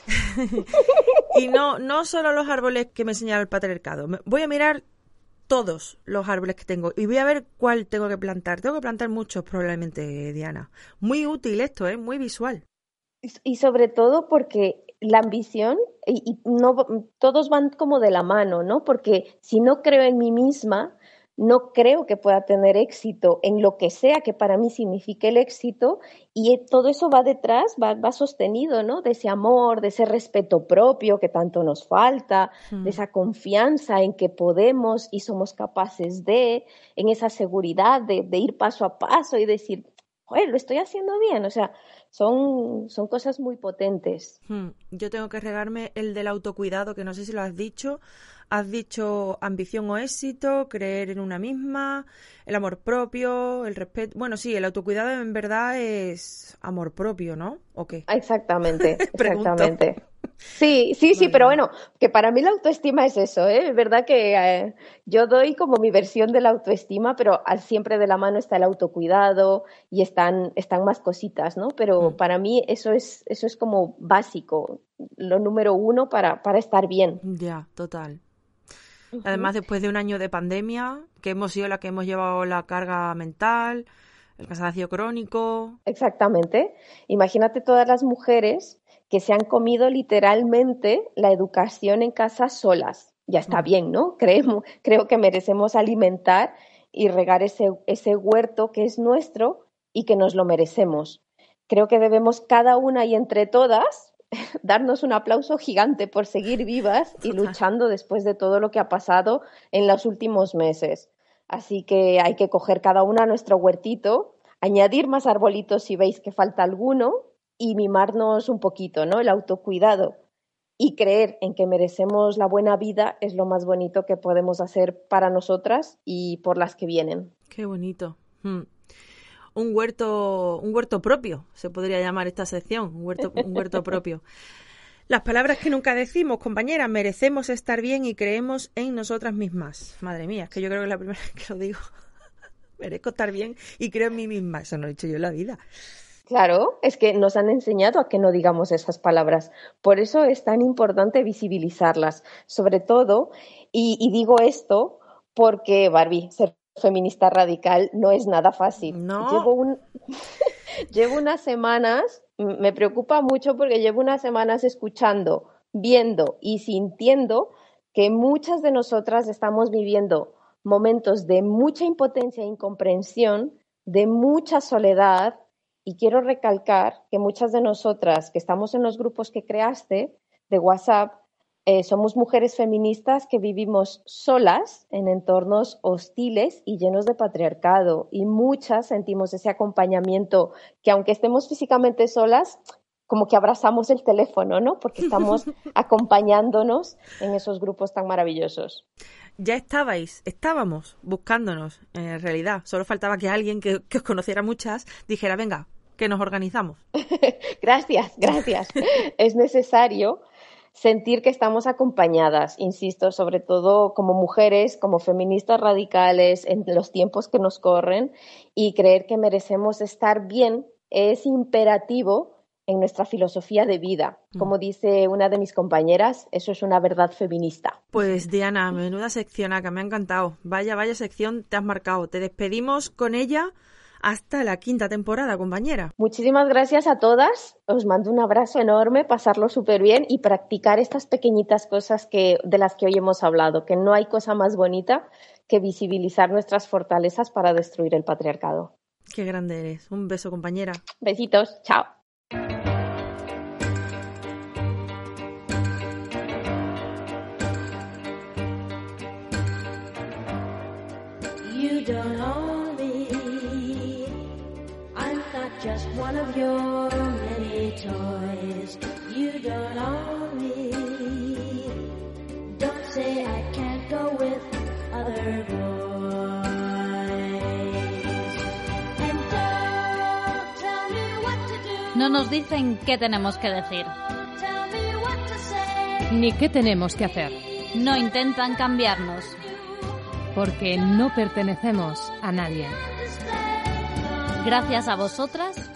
<laughs> y no, no solo los árboles que me enseñaba el patriarcado. Voy a mirar todos los árboles que tengo y voy a ver cuál tengo que plantar. Tengo que plantar muchos probablemente, Diana. Muy útil esto, ¿eh? Muy visual. Y sobre todo porque la ambición, y, y no, todos van como de la mano, ¿no? Porque si no creo en mí misma, no creo que pueda tener éxito en lo que sea que para mí signifique el éxito, y eh, todo eso va detrás, va, va sostenido, ¿no? De ese amor, de ese respeto propio que tanto nos falta, Mm. de esa confianza en que podemos y somos capaces de, en esa seguridad de, de ir paso a paso y decir, joder, lo estoy haciendo bien, o sea, son, son cosas muy potentes. Hmm, Yo tengo que regarme el del autocuidado, que no sé si lo has dicho. Has dicho ambición o éxito, creer en una misma, el amor propio, el respeto. Bueno, sí, el autocuidado en verdad es amor propio, ¿no? ¿O qué? Exactamente, <laughs> exactamente. Sí, sí, sí, pero bueno, que para mí la autoestima es eso, ¿eh? Es verdad que eh, yo doy como mi versión de la autoestima, pero al siempre de la mano está el autocuidado y están, están más cositas, ¿no? Pero para mí eso es, eso es como básico, lo número uno para, para estar bien. Ya, total. Además, después de un año de pandemia, que hemos sido la que hemos llevado la carga mental, el cansancio crónico. Exactamente. Imagínate todas las mujeres que se han comido literalmente la educación en casa solas. Ya está bien, ¿no? <laughs> Creemos, creo que merecemos alimentar y regar ese, ese huerto que es nuestro y que nos lo merecemos. Creo que debemos cada una y entre todas <laughs> darnos un aplauso gigante por seguir vivas y luchando después de todo lo que ha pasado en los últimos meses. Así que hay que coger cada una nuestro huertito, añadir más arbolitos si veis que falta alguno y mimarnos un poquito, ¿no? El autocuidado y creer en que merecemos la buena vida es lo más bonito que podemos hacer para nosotras y por las que vienen. Qué bonito. Hmm. Un huerto, un huerto propio, se podría llamar esta sección, un huerto, un huerto propio. <laughs> Las palabras que nunca decimos, compañeras, merecemos estar bien y creemos en nosotras mismas. Madre mía, es que yo creo que es la primera vez que lo digo. <laughs> Merezco estar bien y creo en mí misma. Eso no lo he dicho yo en la vida. Claro, es que nos han enseñado a que no digamos esas palabras. Por eso es tan importante visibilizarlas. Sobre todo, y, y digo esto porque, Barbie, ser feminista radical no es nada fácil. No. Llevo, un... <laughs> llevo unas semanas, me preocupa mucho porque llevo unas semanas escuchando, viendo y sintiendo que muchas de nosotras estamos viviendo momentos de mucha impotencia e incomprensión, de mucha soledad, y quiero recalcar que muchas de nosotras que estamos en los grupos que creaste de WhatsApp, eh, somos mujeres feministas que vivimos solas en entornos hostiles y llenos de patriarcado y muchas sentimos ese acompañamiento que aunque estemos físicamente solas, como que abrazamos el teléfono, ¿no? Porque estamos <laughs> acompañándonos en esos grupos tan maravillosos. Ya estabais, estábamos buscándonos en realidad. Solo faltaba que alguien que, que os conociera muchas dijera, venga, que nos organizamos. <laughs> gracias, gracias. <laughs> es necesario sentir que estamos acompañadas, insisto, sobre todo como mujeres, como feministas radicales en los tiempos que nos corren y creer que merecemos estar bien es imperativo en nuestra filosofía de vida. Como dice una de mis compañeras, eso es una verdad feminista. Pues Diana, menuda sección acá, me ha encantado. Vaya, vaya sección te has marcado. Te despedimos con ella hasta la quinta temporada, compañera. Muchísimas gracias a todas. Os mando un abrazo enorme, pasarlo súper bien y practicar estas pequeñitas cosas que, de las que hoy hemos hablado, que no hay cosa más bonita que visibilizar nuestras fortalezas para destruir el patriarcado. Qué grande eres. Un beso, compañera. Besitos. Chao. One of your many toys. You don't own me. Don't say I can't go with other boys. And don't tell me what to do. No nos dicen qué tenemos que decir. Ni qué tenemos que hacer, No intentan cambiarnos. porque no pertenecemos a nadie. Gracias a vosotras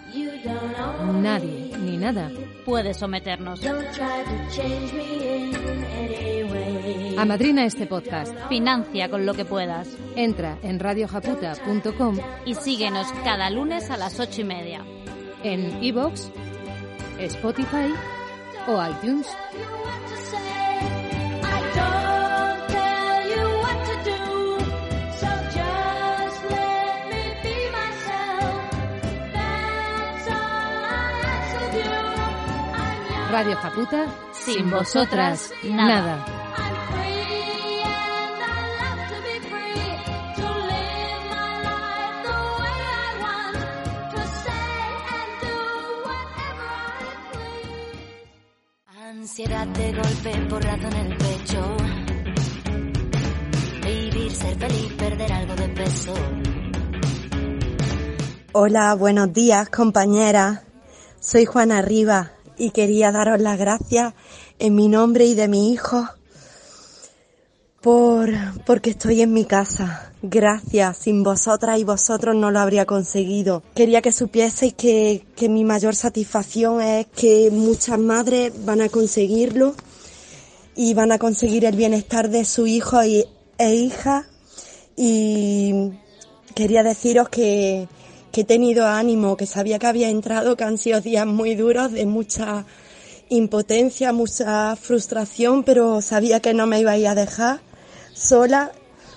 Nadie ni nada. puede someternos. Amadrina este podcast. Financia con lo que puedas. Entra en radiojaputa.com, Y síguenos cada lunes a las ocho y media. en iVoox, Spotify o iTunes. And do whatever I please. Ansiedad de golpe, porrazo en el pecho. Vivir, ser feliz, perder algo de peso. Hola, buenos días compañeras. Soy Juana Rivas y quería daros las gracias en mi nombre y de mi hijo por porque estoy en mi casa. Gracias, sin vosotras y vosotros no lo habría conseguido. Quería que supieseis que, que mi mayor satisfacción es que muchas madres van a conseguirlo y van a conseguir el bienestar de su hijo e hija. Y quería deciros que, que he tenido ánimo, que sabía que había entrado, que han sido días muy duros, de mucha impotencia, mucha frustración, pero sabía que no me ibais a dejar sola.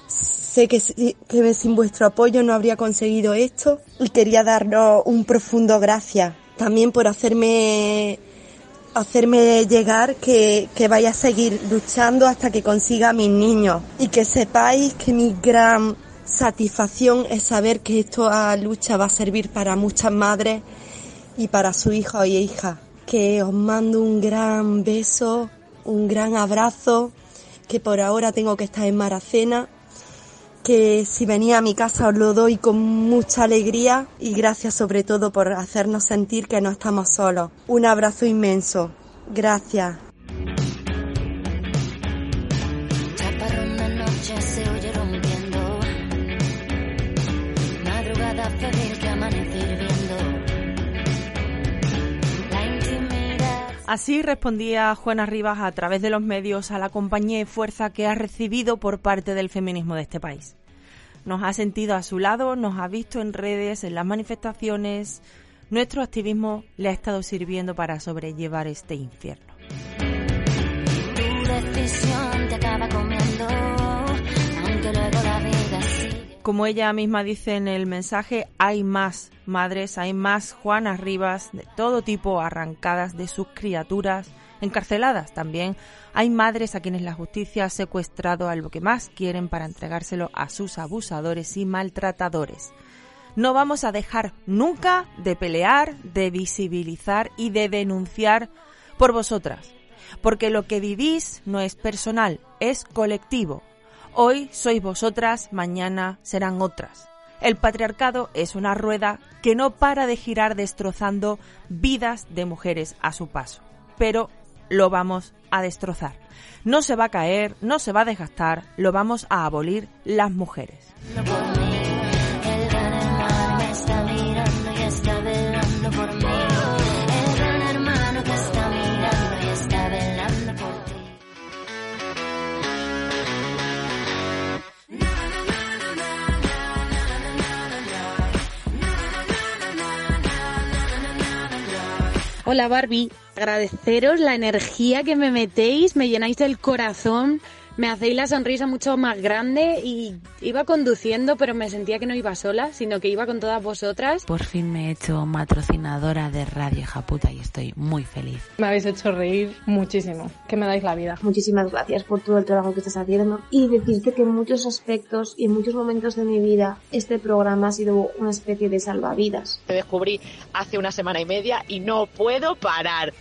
Sé que, si- que sin vuestro apoyo no habría conseguido esto y quería daros un profundo gracias también por hacerme hacerme llegar que, que vaya a seguir luchando hasta que consiga a mis niños y que sepáis que mi gran satisfacción es saber que esta lucha va a servir para muchas madres y para su hijo y hija. Que os mando un gran beso, un gran abrazo, que por ahora tengo que estar en Maracena, que si venía a mi casa os lo doy con mucha alegría y gracias sobre todo por hacernos sentir que no estamos solos. Un abrazo inmenso. Gracias. Así respondía Juana Rivas a través de los medios a la compañía y fuerza que ha recibido por parte del feminismo de este país. Nos ha sentido a su lado, nos ha visto en redes, en las manifestaciones. Nuestro activismo le ha estado sirviendo para sobrellevar este infierno. Como ella misma dice en el mensaje, hay más madres, hay más Juanas Rivas de todo tipo arrancadas de sus criaturas, encarceladas también. Hay madres a quienes la justicia ha secuestrado a lo que más quieren para entregárselo a sus abusadores y maltratadores. No vamos a dejar nunca de pelear, de visibilizar y de denunciar por vosotras, porque lo que vivís no es personal, es colectivo. Hoy sois vosotras, mañana serán otras. El patriarcado es una rueda que no para de girar destrozando vidas de mujeres a su paso. Pero lo vamos a destrozar. No se va a caer, no se va a desgastar, lo vamos a abolir las mujeres. Hola Barbie, agradeceros la energía que me metéis, me llenáis el corazón, me hacéis la sonrisa mucho más grande y iba conduciendo pero me sentía que no iba sola, sino que iba con todas vosotras. Por fin me he hecho patrocinadora de Radio Japuta y estoy muy feliz. Me habéis hecho reír muchísimo. Que me dais la vida. Muchísimas gracias por todo el trabajo que estás haciendo y decirte que en muchos aspectos y en muchos momentos de mi vida este programa ha sido una especie de salvavidas. Te descubrí hace una semana y media y no puedo parar.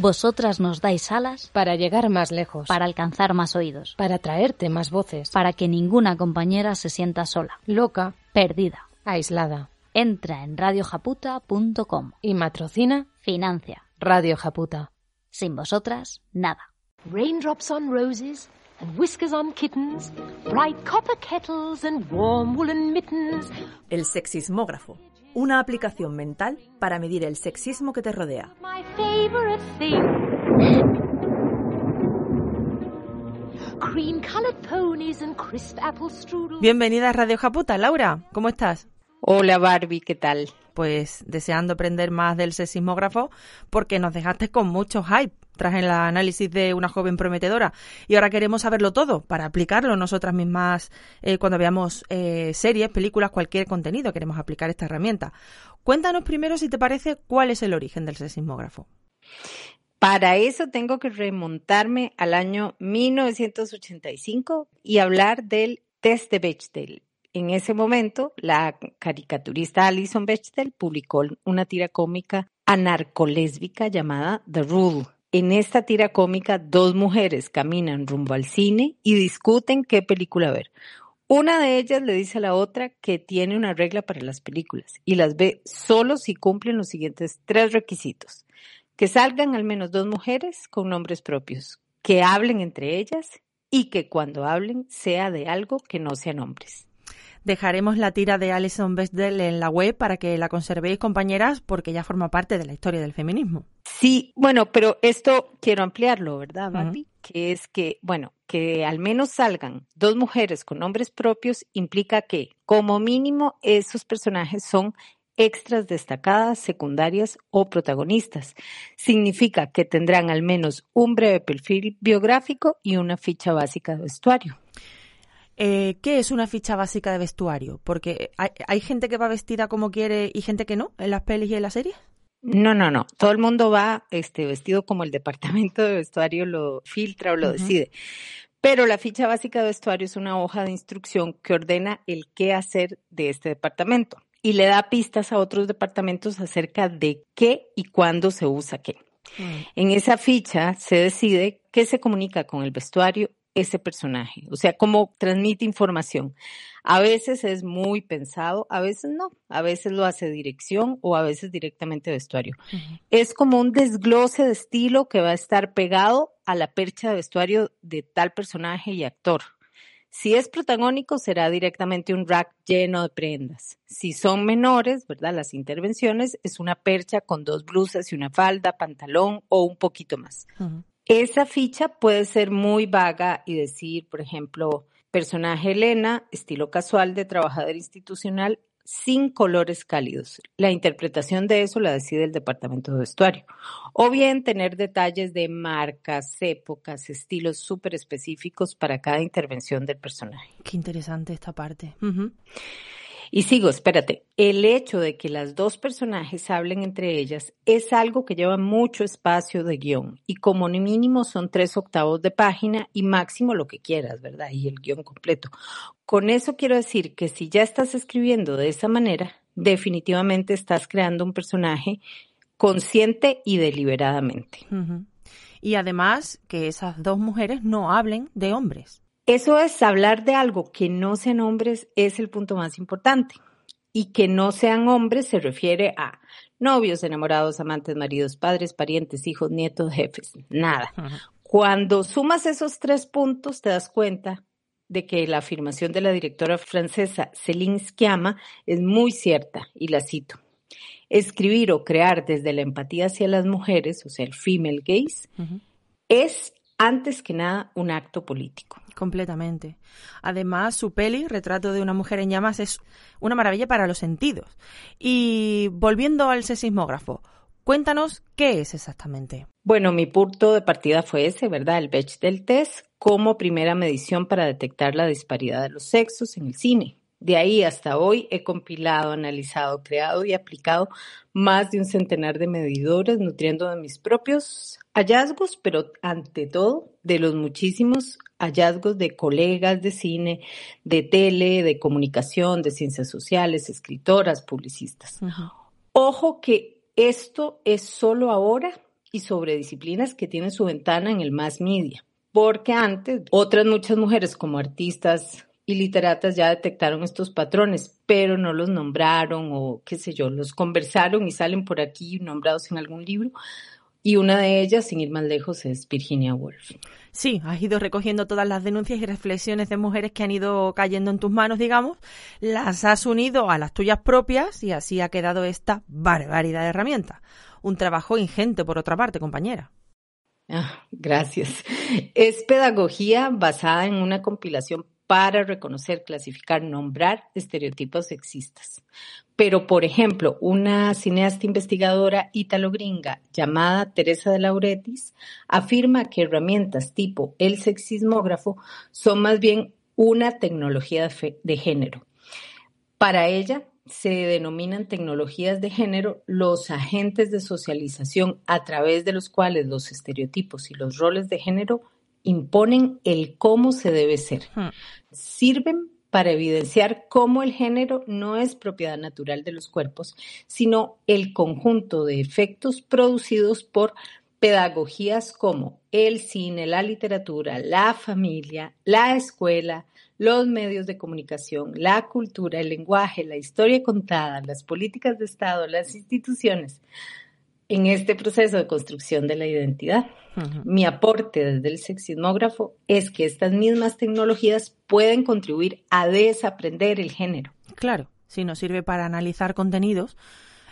Vosotras nos dais alas para llegar más lejos, para alcanzar más oídos, para traerte más voces, para que ninguna compañera se sienta sola, loca, perdida, aislada. Entra en radiojaputa.com y matrocina, financia. Radio Japuta. Sin vosotras, nada. Raindrops on roses and whiskers on kittens, bright copper kettles and warm woolen mittens. El sexismógrafo, una aplicación mental para medir el sexismo que te rodea. Bienvenida a Radio Japuta, Laura, ¿cómo estás? Hola Barbie, ¿qué tal? Pues deseando aprender más del sexismógrafo porque nos dejaste con mucho hype tras el análisis de una joven prometedora y ahora queremos saberlo todo para aplicarlo nosotras mismas eh, cuando veamos eh, series, películas, cualquier contenido, queremos aplicar esta herramienta. Cuéntanos primero si te parece cuál es el origen del sexismógrafo. Para eso tengo que remontarme al año 1985 y hablar del test de Bechdel. En ese momento, la caricaturista Alison Bechdel publicó una tira cómica anarcolésbica llamada The Rule. En esta tira cómica, dos mujeres caminan rumbo al cine y discuten qué película ver. Una de ellas le dice a la otra que tiene una regla para las películas y las ve solo si cumplen los siguientes tres requisitos. Que salgan al menos dos mujeres con nombres propios, que hablen entre ellas y que cuando hablen sea de algo que no sean hombres. Dejaremos la tira de Alison Bechdel en la web para que la conservéis, compañeras, porque ya forma parte de la historia del feminismo. Sí, bueno, pero esto quiero ampliarlo, ¿verdad, Barbie? Que es que, bueno, que al menos salgan dos mujeres con nombres propios implica que, como mínimo, esos personajes son extras destacadas, secundarias o protagonistas. Significa que tendrán al menos un breve perfil biográfico y una ficha básica de vestuario. Eh, ¿Qué es una ficha básica de vestuario? Porque hay, hay gente que va vestida como quiere y gente que no en las pelis y en las series. No, no, no. Todo el mundo va este, vestido como el departamento de vestuario lo filtra o lo decide. Pero la ficha básica de vestuario es una hoja de instrucción que ordena el qué hacer de este departamento y le da pistas a otros departamentos acerca de qué y cuándo se usa qué. En esa ficha se decide qué se comunica con el vestuario ese personaje, o sea, cómo transmite información. A veces es muy pensado, a veces no, a veces lo hace dirección o a veces directamente vestuario. Es como un desglose de estilo que va a estar pegado a la percha de vestuario de tal personaje y actor. Si es protagónico, será directamente un rack lleno de prendas. Si son menores, ¿verdad? Las intervenciones es una percha con dos blusas y una falda, pantalón o un poquito más. Esa ficha puede ser muy vaga y decir, por ejemplo, personaje Elena, estilo casual de trabajador institucional, sin colores cálidos. La interpretación de eso la decide el departamento de vestuario. O bien tener detalles de marcas, épocas, estilos súper específicos para cada intervención del personaje. Qué interesante esta parte. Y sigo, espérate, el hecho de que las dos personajes hablen entre ellas es algo que lleva mucho espacio de guion y como mínimo son tres octavos de página y máximo lo que quieras, ¿verdad? Y el guion completo. Con eso quiero decir que si ya estás escribiendo de esa manera, definitivamente estás creando un personaje consciente y deliberadamente. Y además que esas dos mujeres no hablen de hombres. Eso es hablar de algo que no sean hombres es el punto más importante. Y que no sean hombres se refiere a novios, enamorados, amantes, maridos, padres, parientes, hijos, nietos, jefes, nada. Cuando sumas esos tres puntos te das cuenta de que la afirmación de la directora francesa Céline Sciamma es muy cierta y la cito. Escribir o crear desde la empatía hacia las mujeres, o sea, el female gaze, es antes que nada un acto político. Completamente. Además, su peli, Retrato de una mujer en llamas, es una maravilla para los sentidos. Y volviendo al sismógrafo, cuéntanos qué es exactamente. Bueno, mi punto de partida fue ese, ¿verdad? El Bechdel test como primera medición para detectar la disparidad de los sexos en el cine. De ahí hasta hoy he compilado, analizado, creado y aplicado más de un centenar de medidores, nutriendo de mis propios hallazgos, pero ante todo de los muchísimos hallazgos de colegas de cine, de tele, de comunicación, de ciencias sociales, escritoras, publicistas. Ojo que esto es solo ahora y sobre disciplinas que tienen su ventana en el mass media, porque antes otras muchas mujeres como artistas y literatas ya detectaron estos patrones, pero no los nombraron o qué sé yo, los conversaron y salen por aquí nombrados en algún libro. Y una de ellas, sin ir más lejos, es Virginia Woolf. Sí, has ido recogiendo todas las denuncias y reflexiones de mujeres que han ido cayendo en tus manos, digamos, las has unido a las tuyas propias y así ha quedado esta barbaridad de herramientas. Un trabajo ingente, por otra parte, compañera. Ah, gracias. Es pedagogía basada en una compilación para reconocer, clasificar, nombrar estereotipos sexistas. Pero, por ejemplo, una cineasta investigadora ítalo-gringa llamada Teresa de Lauretis afirma que herramientas tipo el sexismógrafo son más bien una tecnología de, género. Para ella, se denominan tecnologías de género los agentes de socialización a través de los cuales los estereotipos y los roles de género imponen el cómo se debe ser. Sirven para evidenciar cómo el género no es propiedad natural de los cuerpos, sino el conjunto de efectos producidos por pedagogías como el cine, la literatura, la familia, la escuela, los medios de comunicación, la cultura, el lenguaje, la historia contada, las políticas de Estado, las instituciones, en este proceso de construcción de la identidad. Mi aporte desde el sexismógrafo es que estas mismas tecnologías pueden contribuir a desaprender el género. Claro, si nos sirve para analizar contenidos,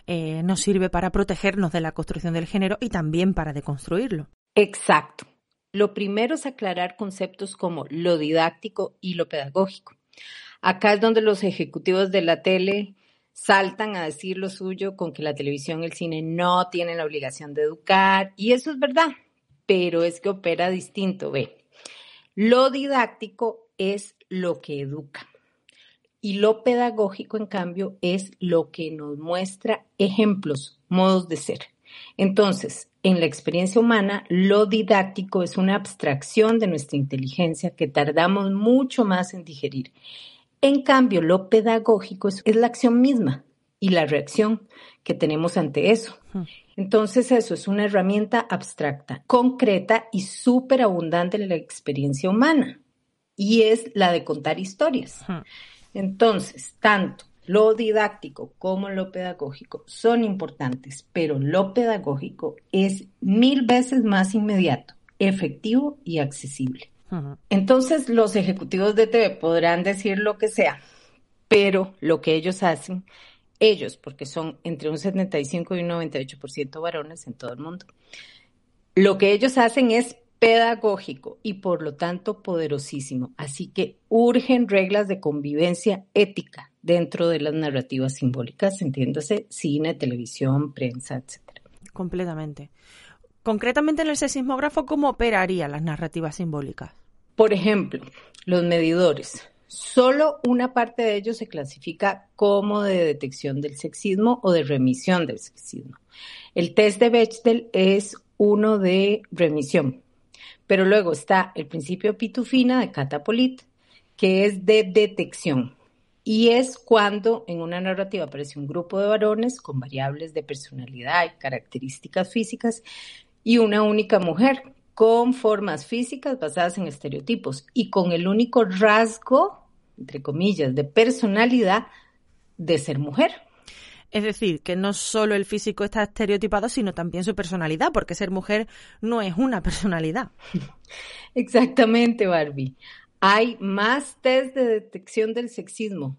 eh, nos sirve para protegernos de la construcción del género y también para deconstruirlo. Exacto. Lo primero es aclarar conceptos como lo didáctico y lo pedagógico. Acá es donde los ejecutivos de la tele saltan a decir lo suyo con que la televisión y el cine no tienen la obligación de educar, y eso es verdad, pero es que opera distinto, ve. Lo didáctico es lo que educa. Y lo pedagógico, en cambio, es lo que nos muestra ejemplos, modos de ser. Entonces, en la experiencia humana, lo didáctico es una abstracción de nuestra inteligencia que tardamos mucho más en digerir. En cambio, lo pedagógico es, es la acción misma y la reacción que tenemos ante eso. Entonces, eso es una herramienta abstracta, concreta y súper abundante en la experiencia humana. Y es la de contar historias. Entonces, tanto lo didáctico como lo pedagógico son importantes, pero lo pedagógico es mil veces más inmediato, efectivo y accesible. Entonces, los ejecutivos de TV podrán decir lo que sea, pero lo que ellos hacen, ellos, porque son entre un 75 y un 98% varones en todo el mundo, lo que ellos hacen es pedagógico y por lo tanto poderosísimo. Así que urgen reglas de convivencia ética dentro de las narrativas simbólicas, entiéndase cine, televisión, prensa, etc. Completamente. Concretamente en el sexismógrafo, ¿cómo operarían las narrativas simbólicas? Por ejemplo, los medidores. Solo una parte de ellos se clasifica como de detección del sexismo o de remisión del sexismo. El test de Bechdel es uno de remisión, pero luego está el principio pitufina de Catapolit, que es de detección. Y es cuando en una narrativa aparece un grupo de varones con variables de personalidad y características físicas y una única mujer con formas físicas basadas en estereotipos y con el único rasgo, entre comillas, de personalidad de ser mujer. Es decir, que no solo el físico está estereotipado, sino también su personalidad, porque ser mujer no es una personalidad. <laughs> Exactamente, Barbie. Hay más test de detección del sexismo.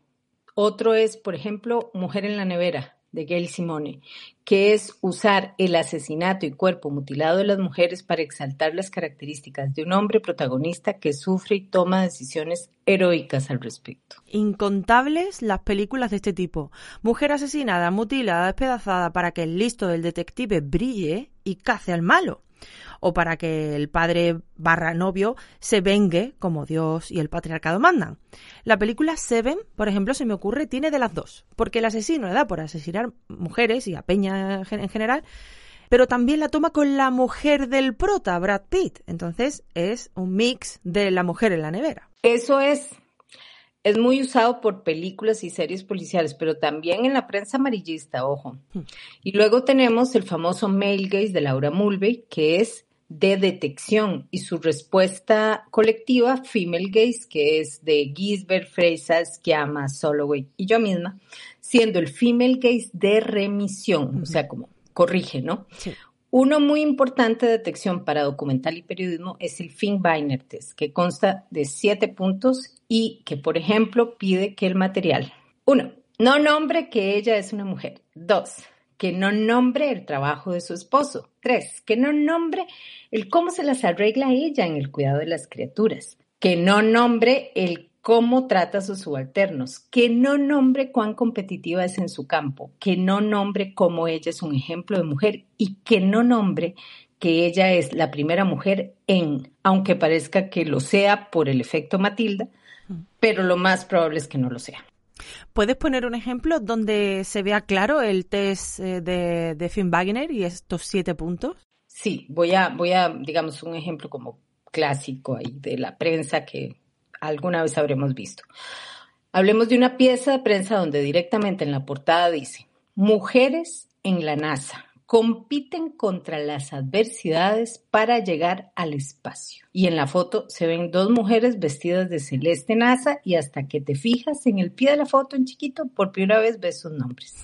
Otro es, por ejemplo, Mujer en la nevera, de Gail Simone, que es usar el asesinato y cuerpo mutilado de las mujeres para exaltar las características de un hombre protagonista que sufre y toma decisiones heroicas al respecto. Incontables las películas de este tipo. Mujer asesinada, mutilada, despedazada para que el listo del detective brille y cace al malo. O para que el padre barra novio se vengue como Dios y el patriarcado mandan. La película Seven, por ejemplo, se me ocurre, tiene de las dos. Porque el asesino le da por asesinar mujeres y a Peña en general, pero también la toma con la mujer del prota, Brad Pitt. Entonces es un mix de la mujer en la nevera. Eso es. Es muy usado por películas y series policiales, pero también en la prensa amarillista, ojo. Y luego tenemos el famoso male gaze de Laura Mulvey, que es de detección, y su respuesta colectiva, female gaze, que es de Gisbert, Fraser, Schiama, Soloway y yo misma, siendo el female gaze de remisión, o sea, como corrige, ¿no? Uno muy importante de detección para documental y periodismo es el Fink-Biner test, que consta de siete puntos y que, por ejemplo, pide que el material, uno, no nombre que ella es una mujer. Dos, que no nombre el trabajo de su esposo. Tres, que no nombre el cómo se las arregla ella en el cuidado de las criaturas. Que no nombre el cómo trata a sus subalternos, que no nombre cuán competitiva es en su campo, que no nombre cómo ella es un ejemplo de mujer y que no nombre que ella es la primera mujer en, aunque parezca que lo sea por el efecto Matilda, pero lo más probable es que no lo sea. ¿Puedes poner un ejemplo donde se vea claro el test eh, de, de Finn Wagner y estos siete puntos? Sí, voy a, voy a, digamos, un ejemplo como clásico ahí de la prensa que alguna vez habremos visto. Hablemos de una pieza de prensa donde directamente en la portada dice, mujeres en la NASA, compiten contra las adversidades para llegar al espacio. Y en la foto se ven dos mujeres vestidas de celeste NASA y hasta que te fijas en el pie de la foto en chiquito, por primera vez ves sus nombres.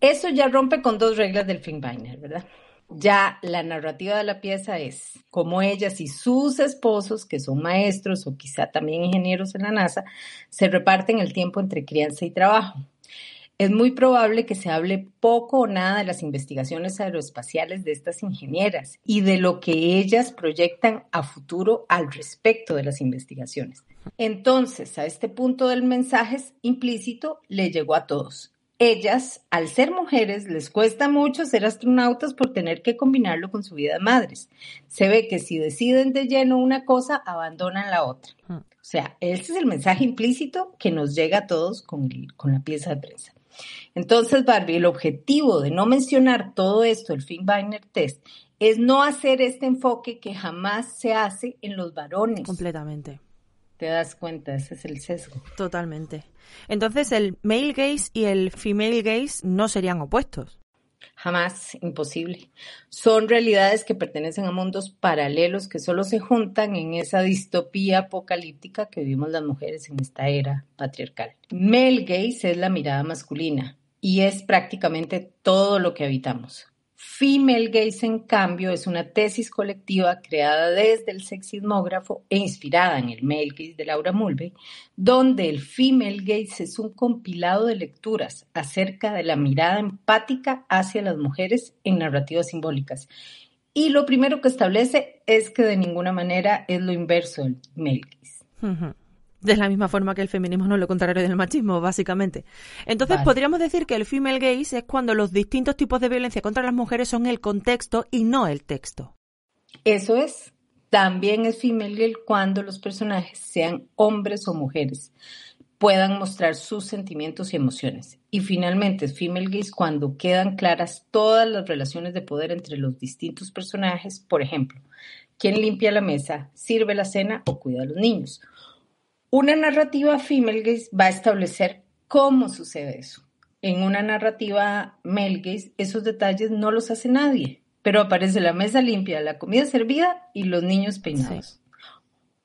Eso ya rompe con dos reglas del Finkbeiner, ¿verdad? Ya la narrativa de la pieza es cómo ellas y sus esposos, que son maestros o quizá también ingenieros en la NASA, se reparten el tiempo entre crianza y trabajo. Es muy probable que se hable poco o nada de las investigaciones aeroespaciales de estas ingenieras y de lo que ellas proyectan a futuro al respecto de las investigaciones. Entonces, a este punto del mensaje implícito le llegó a todos. Ellas, al ser mujeres, les cuesta mucho ser astronautas por tener que combinarlo con su vida de madres. Se ve que si deciden de lleno una cosa, abandonan la otra. O sea, ese es el mensaje implícito que nos llega a todos con, con la pieza de prensa. Entonces, Barbie, el objetivo de no mencionar todo esto, el Finkbeiner test, es no hacer este enfoque que jamás se hace en los varones. Completamente. Te das cuenta, ese es el sesgo. Totalmente. Entonces, el male gaze y el female gaze no serían opuestos. Jamás, imposible. Son realidades que pertenecen a mundos paralelos que solo se juntan en esa distopía apocalíptica que vivimos las mujeres en esta era patriarcal. Male gaze es la mirada masculina y es prácticamente todo lo que habitamos. Female gaze, en cambio, es una tesis colectiva creada desde el sexismógrafo e inspirada en el male gaze de Laura Mulvey, donde el female gaze es un compilado de lecturas acerca de la mirada empática hacia las mujeres en narrativas simbólicas. Y lo primero que establece es que de ninguna manera es lo inverso del male gaze. De la misma forma que el feminismo no es lo contrario del machismo, básicamente. Entonces, Vale. podríamos decir que el female gaze es cuando los distintos tipos de violencia contra las mujeres son el contexto y no el texto. Eso es. También es female gaze cuando los personajes, sean hombres o mujeres, puedan mostrar sus sentimientos y emociones. Y finalmente es female gaze cuando quedan claras todas las relaciones de poder entre los distintos personajes. Por ejemplo, quién limpia la mesa, sirve la cena o cuida a los niños. Una narrativa female gaze va a establecer cómo sucede eso. En una narrativa male gaze, esos detalles no los hace nadie, pero aparece la mesa limpia, la comida servida y los niños peinados.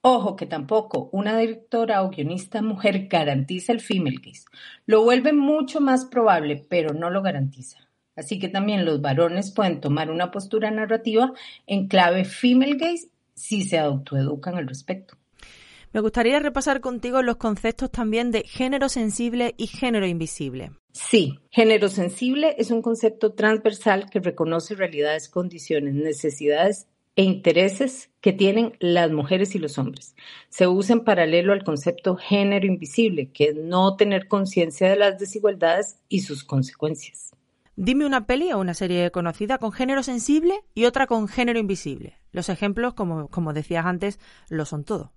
Ojo que tampoco una directora o guionista mujer garantiza el female gaze. Lo vuelve mucho más probable, pero no lo garantiza. Así que también los varones pueden tomar una postura narrativa en clave female gaze si se autoeducan al respecto. Me gustaría repasar contigo los conceptos también de género sensible y género invisible. Sí, género sensible es un concepto transversal que reconoce realidades, condiciones, necesidades e intereses que tienen las mujeres y los hombres. Se usa en paralelo al concepto género invisible, que es no tener conciencia de las desigualdades y sus consecuencias. Dime una peli o una serie conocida con género sensible y otra con género invisible. Los ejemplos, como, como decías antes, lo son todo.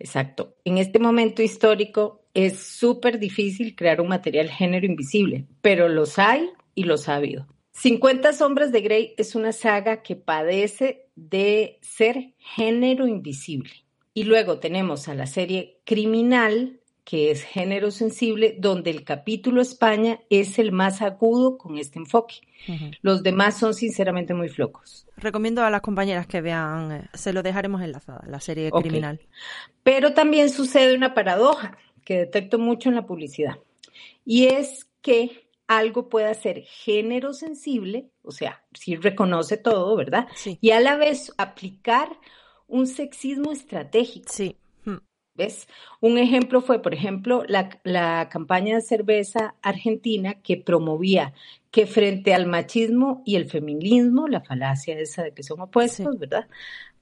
Exacto. En este momento histórico es súper difícil crear un material género invisible, pero los hay y los ha habido. 50 sombras de Grey es una saga que padece de ser género invisible. Y luego tenemos a la serie Criminal, que es género sensible, donde el capítulo España es el más agudo con este enfoque. Los demás son sinceramente muy flocos. Recomiendo a las compañeras que vean, eh, se lo dejaremos enlazada, la serie criminal. Pero también sucede una paradoja que detecto mucho en la publicidad. Y es que algo pueda ser género sensible, o sea, sí reconoce todo, ¿verdad? Y a la vez aplicar un sexismo estratégico. Sí. Un ejemplo fue, por ejemplo, la, la campaña de cerveza argentina que promovía que frente al machismo y el feminismo, la falacia esa de que son opuestos, ¿verdad?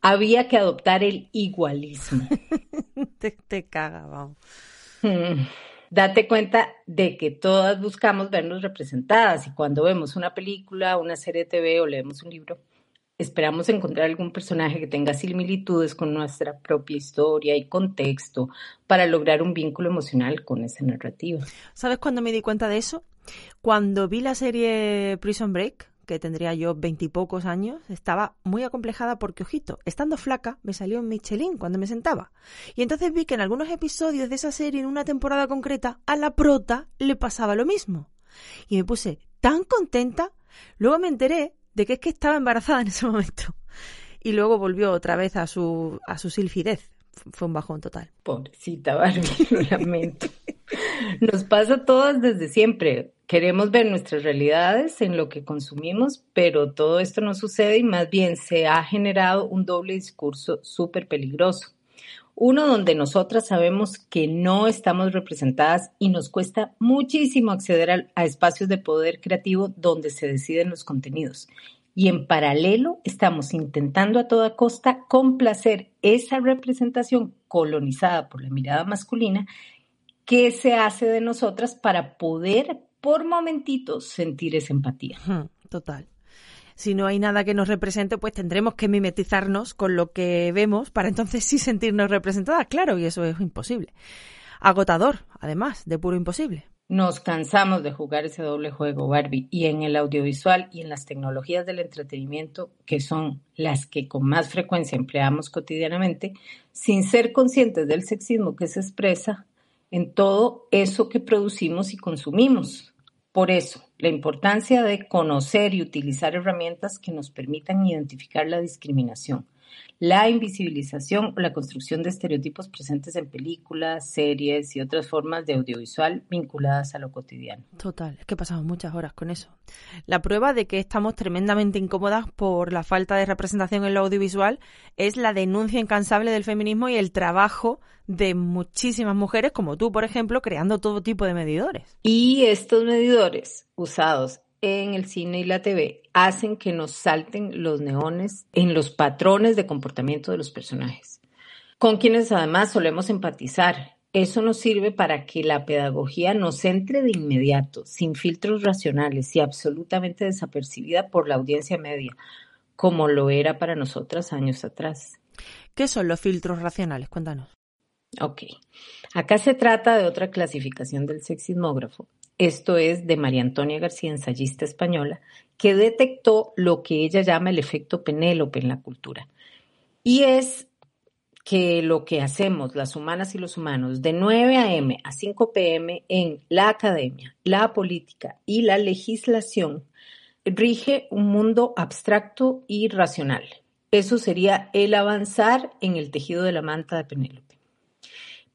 Había que adoptar el igualismo. <laughs> te, te caga, vamos. Mm. Date cuenta de que todas buscamos vernos representadas y cuando vemos una película, una serie de TV o leemos un libro, esperamos encontrar algún personaje que tenga similitudes con nuestra propia historia y contexto para lograr un vínculo emocional con esa narrativa. ¿Sabes cuándo me di cuenta de eso? Cuando vi la serie Prison Break, que tendría yo veintipocos años, estaba muy acomplejada porque, ojito, estando flaca, me salió un Michelin cuando me sentaba. Y entonces vi que en algunos episodios de esa serie, en una temporada concreta, a la prota le pasaba lo mismo. Y me puse tan contenta Luego me enteré de que es que estaba embarazada en ese momento. Y luego volvió otra vez a su, a su silfidez. Fue un bajón total. Pobrecita Barbie, <laughs> lo lamento. Nos pasa a todas desde siempre. Queremos ver nuestras realidades en lo que consumimos, pero todo esto no sucede y más bien se ha generado un doble discurso súper peligroso. Uno donde nosotras sabemos que no estamos representadas y nos cuesta muchísimo acceder a, espacios de poder creativo donde se deciden los contenidos. Y en paralelo estamos intentando a toda costa complacer esa representación colonizada por la mirada masculina que se hace de nosotras para poder por momentitos sentir esa empatía. Total. Si no hay nada que nos represente, pues tendremos que mimetizarnos con lo que vemos para entonces sí sentirnos representadas, claro, y eso es imposible. Agotador, además, de puro imposible. Nos cansamos de jugar ese doble juego, Barbie, y en el audiovisual y en las tecnologías del entretenimiento, que son las que con más frecuencia empleamos cotidianamente, sin ser conscientes del sexismo que se expresa en todo eso que producimos y consumimos. Por eso, la importancia de conocer y utilizar herramientas que nos permitan identificar la discriminación, la invisibilización o la construcción de estereotipos presentes en películas, series y otras formas de audiovisual vinculadas a lo cotidiano. Total, es que pasamos muchas horas con eso. La prueba de que estamos tremendamente incómodas por la falta de representación en lo audiovisual es la denuncia incansable del feminismo y el trabajo de muchísimas mujeres, como tú, por ejemplo, creando todo tipo de medidores. Y estos medidores usados en el cine y la TV hacen que nos salten los neones en los patrones de comportamiento de los personajes, con quienes además solemos empatizar. Eso nos sirve para que la pedagogía nos entre de inmediato, sin filtros racionales y absolutamente desapercibida por la audiencia media, como lo era para nosotras años atrás. ¿Qué son los filtros racionales? Cuéntanos. Ok. Acá se trata de otra clasificación del sexismógrafo. Esto es de María Antonia García, ensayista española, que detectó lo que ella llama el efecto Penélope en la cultura. Y es que lo que hacemos las humanas y los humanos de 9 a.m. a 5 p.m. en la academia, la política y la legislación rige un mundo abstracto y racional. Eso sería el avanzar en el tejido de la manta de Penélope.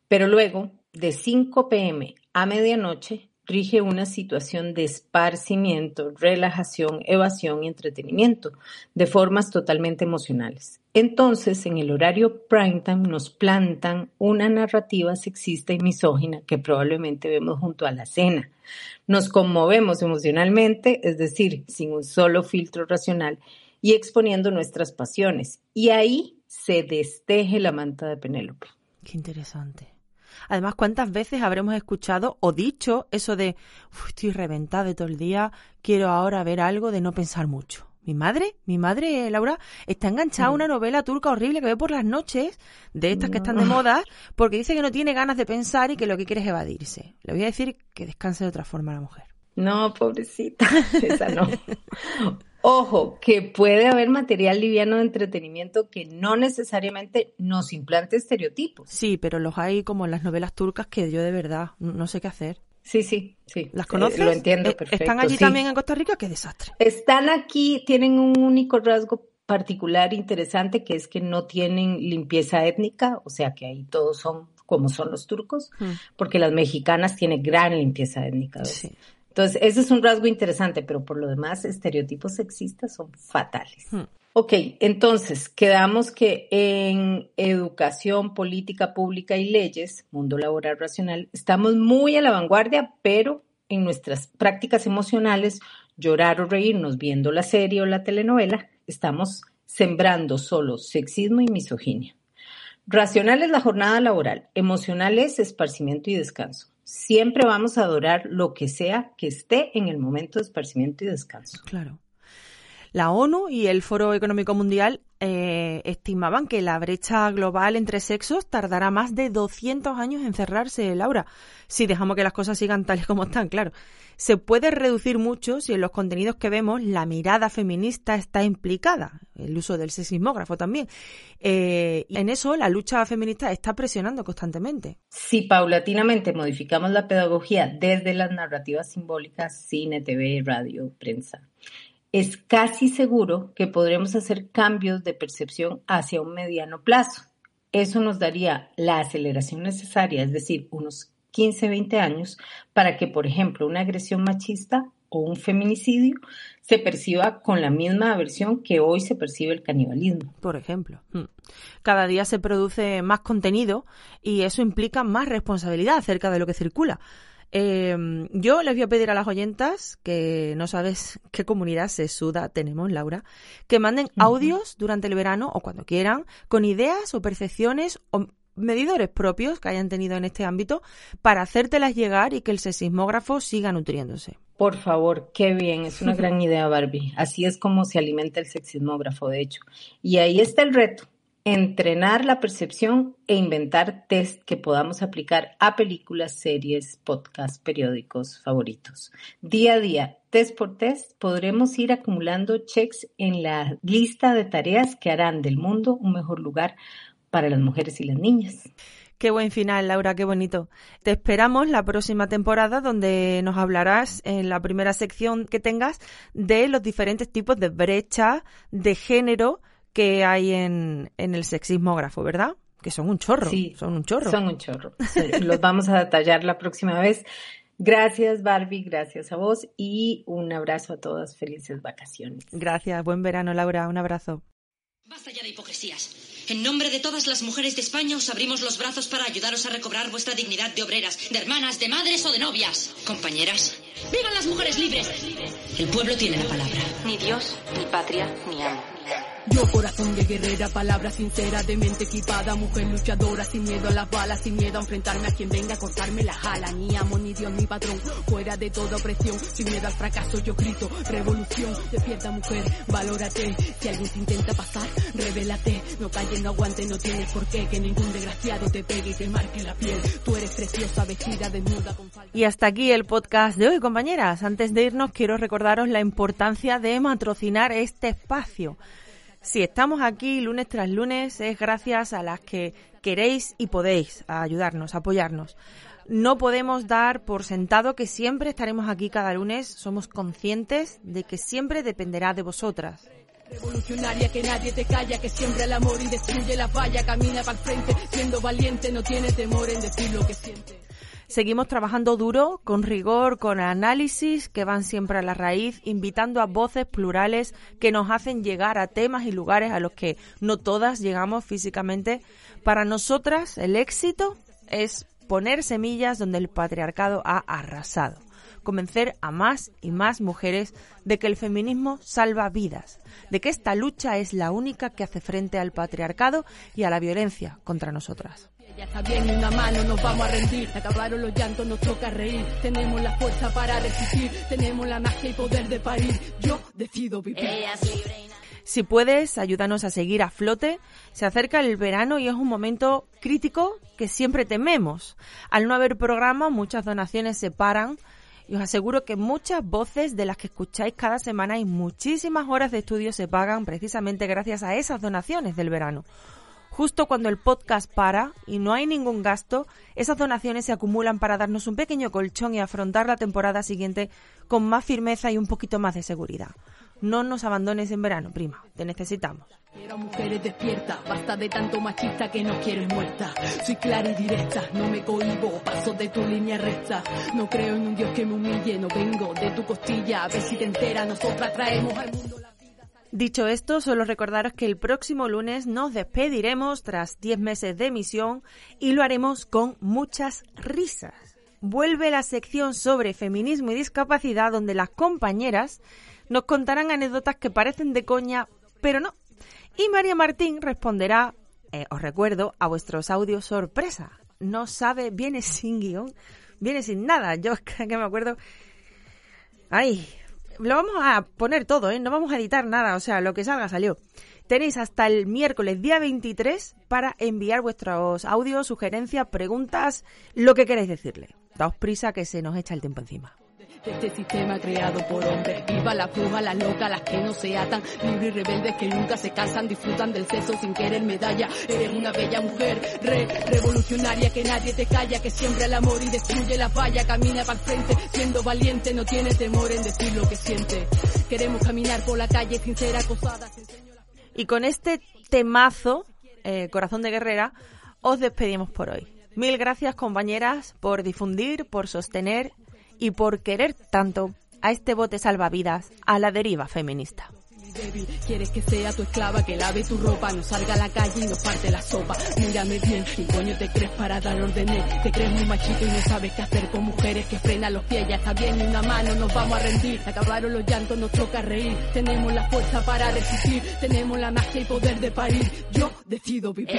Pero luego, de 5 p.m. a medianoche, rige una situación de esparcimiento, relajación, evasión y entretenimiento, de formas totalmente emocionales. Entonces, en el horario prime time nos plantan una narrativa sexista y misógina que probablemente vemos junto a la cena. Nos conmovemos emocionalmente, es decir, sin un solo filtro racional y exponiendo nuestras pasiones. Y ahí se desteje la manta de Penélope. Qué interesante. Además, ¿cuántas veces habremos escuchado o dicho eso de "Uf, estoy reventada de todo el día, quiero ahora ver algo de no pensar mucho? Mi madre, mi madre, Laura, está enganchada a una novela turca horrible que ve por las noches, de estas que están de moda, <laughs> porque dice que no tiene ganas de pensar y que lo que quiere es evadirse. Le voy a decir que descanse de otra forma la mujer. No, pobrecita, esa no. <laughs> Ojo, que puede haber material liviano de entretenimiento que no necesariamente nos implante estereotipos. Sí, pero los hay como en las novelas turcas que yo de verdad no sé qué hacer. Sí, sí, sí. ¿Las Eh, conoces? lo entiendo Eh, perfecto. ¿Están allí sí. también en Costa Rica? ¡Qué desastre! Están aquí, tienen un único rasgo particular interesante que es que no tienen limpieza étnica, o sea que ahí todos son como son los turcos, Mm. porque las mexicanas tienen gran limpieza étnica. ¿ves? Entonces, ese es un rasgo interesante, pero por lo demás, estereotipos sexistas son fatales. Hmm. Ok, entonces quedamos que en educación, política pública y leyes, mundo laboral racional, estamos muy a la vanguardia, pero en nuestras prácticas emocionales, llorar o reírnos viendo la serie o la telenovela, estamos sembrando solo sexismo y misoginia. Racional es la jornada laboral, emocional es esparcimiento y descanso. Siempre vamos a adorar lo que sea que esté en el momento de esparcimiento y descanso. Claro. La ONU y el Foro Económico Mundial eh, estimaban que la brecha global entre sexos tardará más de 200 años en cerrarse, Laura, si dejamos que las cosas sigan tal y como están, claro. Se puede reducir mucho si en los contenidos que vemos la mirada feminista está implicada, el uso del sexismógrafo también. Eh, y en eso la lucha feminista está presionando constantemente. Si paulatinamente modificamos la pedagogía desde las narrativas simbólicas, cine, TV, radio, prensa, es casi seguro que podremos hacer cambios de percepción hacia un mediano plazo. Eso nos daría la aceleración necesaria, es decir, unos 15, 20 años, para que, por ejemplo, una agresión machista o un feminicidio se perciba con la misma aversión que hoy se percibe el canibalismo. Por ejemplo. Mm. Cada día se produce más contenido y eso implica más responsabilidad acerca de lo que circula. Eh, yo les voy a pedir a las oyentas, que no sabes qué comunidad se suda tenemos, Laura, que manden audios durante el verano o cuando quieran, con ideas o percepciones o medidores propios que hayan tenido en este ámbito para hacértelas llegar y que el sismógrafo siga nutriéndose. Por favor, qué bien, es una <laughs> gran idea, Barbie. Así es como se alimenta el sexismógrafo, de hecho. Y ahí está el reto, entrenar la percepción e inventar test que podamos aplicar a películas, series, podcasts, periódicos favoritos. Día a día, test por test, podremos ir acumulando checks en la lista de tareas que harán del mundo un mejor lugar para las mujeres y las niñas. Qué buen final, Laura, qué bonito. Te esperamos la próxima temporada donde nos hablarás en la primera sección que tengas de los diferentes tipos de brecha de género que hay en, en el sexismógrafo, ¿verdad? Que son un chorro. Sí, son un chorro. Son un chorro. Los vamos a detallar la próxima vez. Gracias, Barbie, gracias a vos y un abrazo a todas. Felices vacaciones. Gracias, buen verano, Laura. Un abrazo. Basta ya de hipocresías. En nombre de todas las mujeres de España os abrimos los brazos para ayudaros a recobrar vuestra dignidad de obreras, de hermanas, de madres o de novias. Compañeras, ¡vivan las mujeres libres! El pueblo tiene la palabra. Ni Dios, ni patria, ni amo. Yo corazón de guerrera, palabra sincera, de mente equipada, mujer luchadora, sin miedo a las balas, sin miedo a enfrentarme a quien venga a cortarme la jala. Ni amo, ni Dios, ni patrón, fuera de toda opresión, sin miedo al fracaso yo grito, revolución, despierta mujer, valórate, si alguien te intenta pasar, revélate, no calles, no aguante, no tienes por qué, que ningún desgraciado te pegue y te marque la piel, tú eres preciosa, vestida, desnuda, con falda. Y hasta aquí el podcast de hoy, compañeras. Antes de irnos, quiero recordaros la importancia de matrocinar este espacio. Si estamos aquí lunes tras lunes es gracias a las que queréis y podéis ayudarnos, apoyarnos. No podemos dar por sentado que siempre estaremos aquí cada lunes. Somos conscientes de que siempre dependerá de vosotras. Revolucionaria que nadie te calla, que amor y destruye la falla, camina para frente, siendo valiente, no tiene temor en decir lo que. Seguimos trabajando duro, con rigor, con análisis que van siempre a la raíz, invitando a voces plurales que nos hacen llegar a temas y lugares a los que no todas llegamos físicamente. Para nosotras el éxito es poner semillas donde el patriarcado ha arrasado. Convencer a más y más mujeres de que el feminismo salva vidas, de que esta lucha es la única que hace frente al patriarcado y a la violencia contra nosotras. Ya está bien, una mano nos vamos a rendir. Acabaron los llantos, nos toca reír. Tenemos la fuerza para resistir. Tenemos la magia y poder de parir. Yo decido vivir. Si puedes, ayúdanos a seguir a flote. Se acerca el verano y es un momento crítico que siempre tememos. Al no haber programa, muchas donaciones se paran y os aseguro que muchas voces de las que escucháis cada semana y muchísimas horas de estudio se pagan precisamente gracias a esas donaciones del verano. Justo cuando el podcast para y no hay ningún gasto, esas donaciones se acumulan para darnos un pequeño colchón y afrontar la temporada siguiente con más firmeza y un poquito más de seguridad. No nos abandones en verano, prima, te necesitamos. Quiero mujeres despiertas, basta de tanto machista que no quiero muerta. Soy clara y directa, no me cohibo, paso de tu línea recta. No creo en un Dios que me humille, no vengo de tu costilla, a ver si te entera, nosotras traemos al mundo la Dicho esto, solo recordaros que el próximo lunes nos despediremos tras 10 meses de emisión y lo haremos con muchas risas. Vuelve la sección sobre feminismo y discapacidad donde las compañeras nos contarán anécdotas que parecen de coña, pero no. Y María Martín responderá, eh, os recuerdo, a vuestros audios sorpresa. No sabe, viene sin guion, viene sin nada. Yo <laughs> que me acuerdo... Ay, lo vamos a poner todo, ¿eh? No vamos a editar nada, o sea, lo que salga salió. Tenéis hasta el miércoles día 23 para enviar vuestros audios, sugerencias, preguntas, lo que queráis decirle. Daos prisa que se nos echa el tiempo encima. Este sistema creado por hombres. Viva las brujas, las locas, las que no se atan. Libres y rebeldes que nunca se cansan, disfrutan del sexo sin querer medalla. Eres una bella mujer, re, revolucionaria, que nadie te calla, que siembra el amor y destruye la falla. Camina para el frente, siendo valiente, no tiene temor en decir lo que siente. Queremos caminar por la calle sin ser acosadas. Y con este temazo, eh, Corazón de Guerrera, os despedimos por hoy. Mil gracias compañeras por difundir, por sostener y por querer tanto a este bote salvavidas a la deriva feminista. débil. Quieres que sea tu esclava, que lave tu ropa, no salga a la calle y no parte la sopa. Mírame bien, ¿quién coño te crees para dar órdenes? Te crees muy machito y no sabes qué hacer con mujeres que frenan los pies. Ya está bien, ni una mano, nos vamos a rendir. Acabaron los llantos, nos toca reír. Tenemos la fuerza para resistir, tenemos la magia y poder de parir. Yo decido vivir.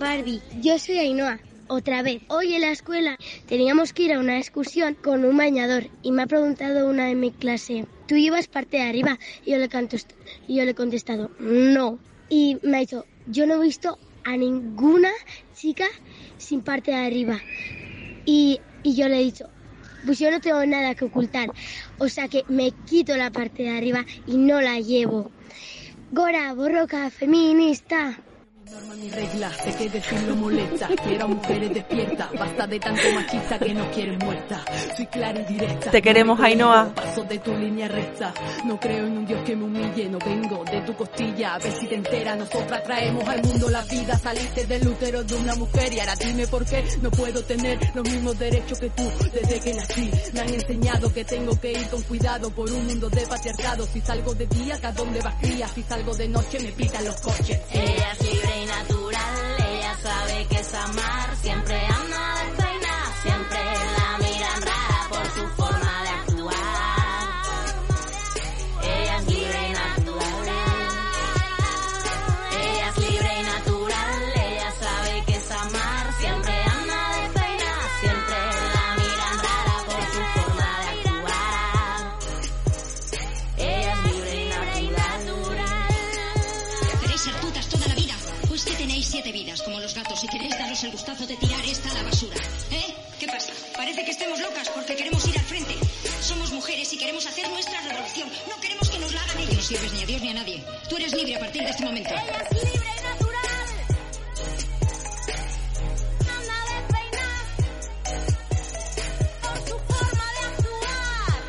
Barbie, yo soy Ainhoa. Otra vez, hoy en la escuela teníamos que ir a una excursión con un bañador y me ha preguntado una de mi clase, ¿tú llevas parte de arriba? Y yo le, he contestado, no. Y me ha dicho, yo no he visto a ninguna chica sin parte de arriba. Y, y yo le he dicho, pues yo no tengo nada que ocultar. O sea que me quito la parte de arriba y no la llevo. Gora, borroca, feminista. Norma mi regla, sé que decirlo molesta. Quiero a mujeres despiertas, basta de tanto machista que no quieres muerta. Soy clara y directa. Te queremos, Ainhoa. Paso de tu línea recta. No creo en un Dios que me humille, no vengo de tu costilla. A ver si te entera, nosotras traemos al mundo la vida. Saliste del útero de una mujer y ahora dime por qué no puedo tener los mismos derechos que tú desde que nací. Me han enseñado que tengo que ir con cuidado por un mundo de patriarcado. Si salgo de día, ¿a dónde vas cría? Si salgo de noche, me pitan los coches. Libre natural, ella sabe que es amar, siempre anda el gustazo de tirar esta a la basura. ¿Eh? ¿Qué pasa? Parece que estemos locas porque queremos ir al frente. Somos mujeres y queremos hacer nuestra revolución. No queremos que nos la hagan ellos. No sirves ni a Dios ni a nadie. Tú eres libre a partir de este momento. Ella es libre y natural. Anda despeinada por su forma de actuar.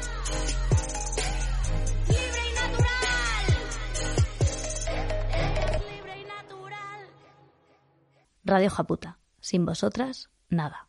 Libre y natural. Ella es libre y natural. Radio Japuta. Sin vosotras, nada.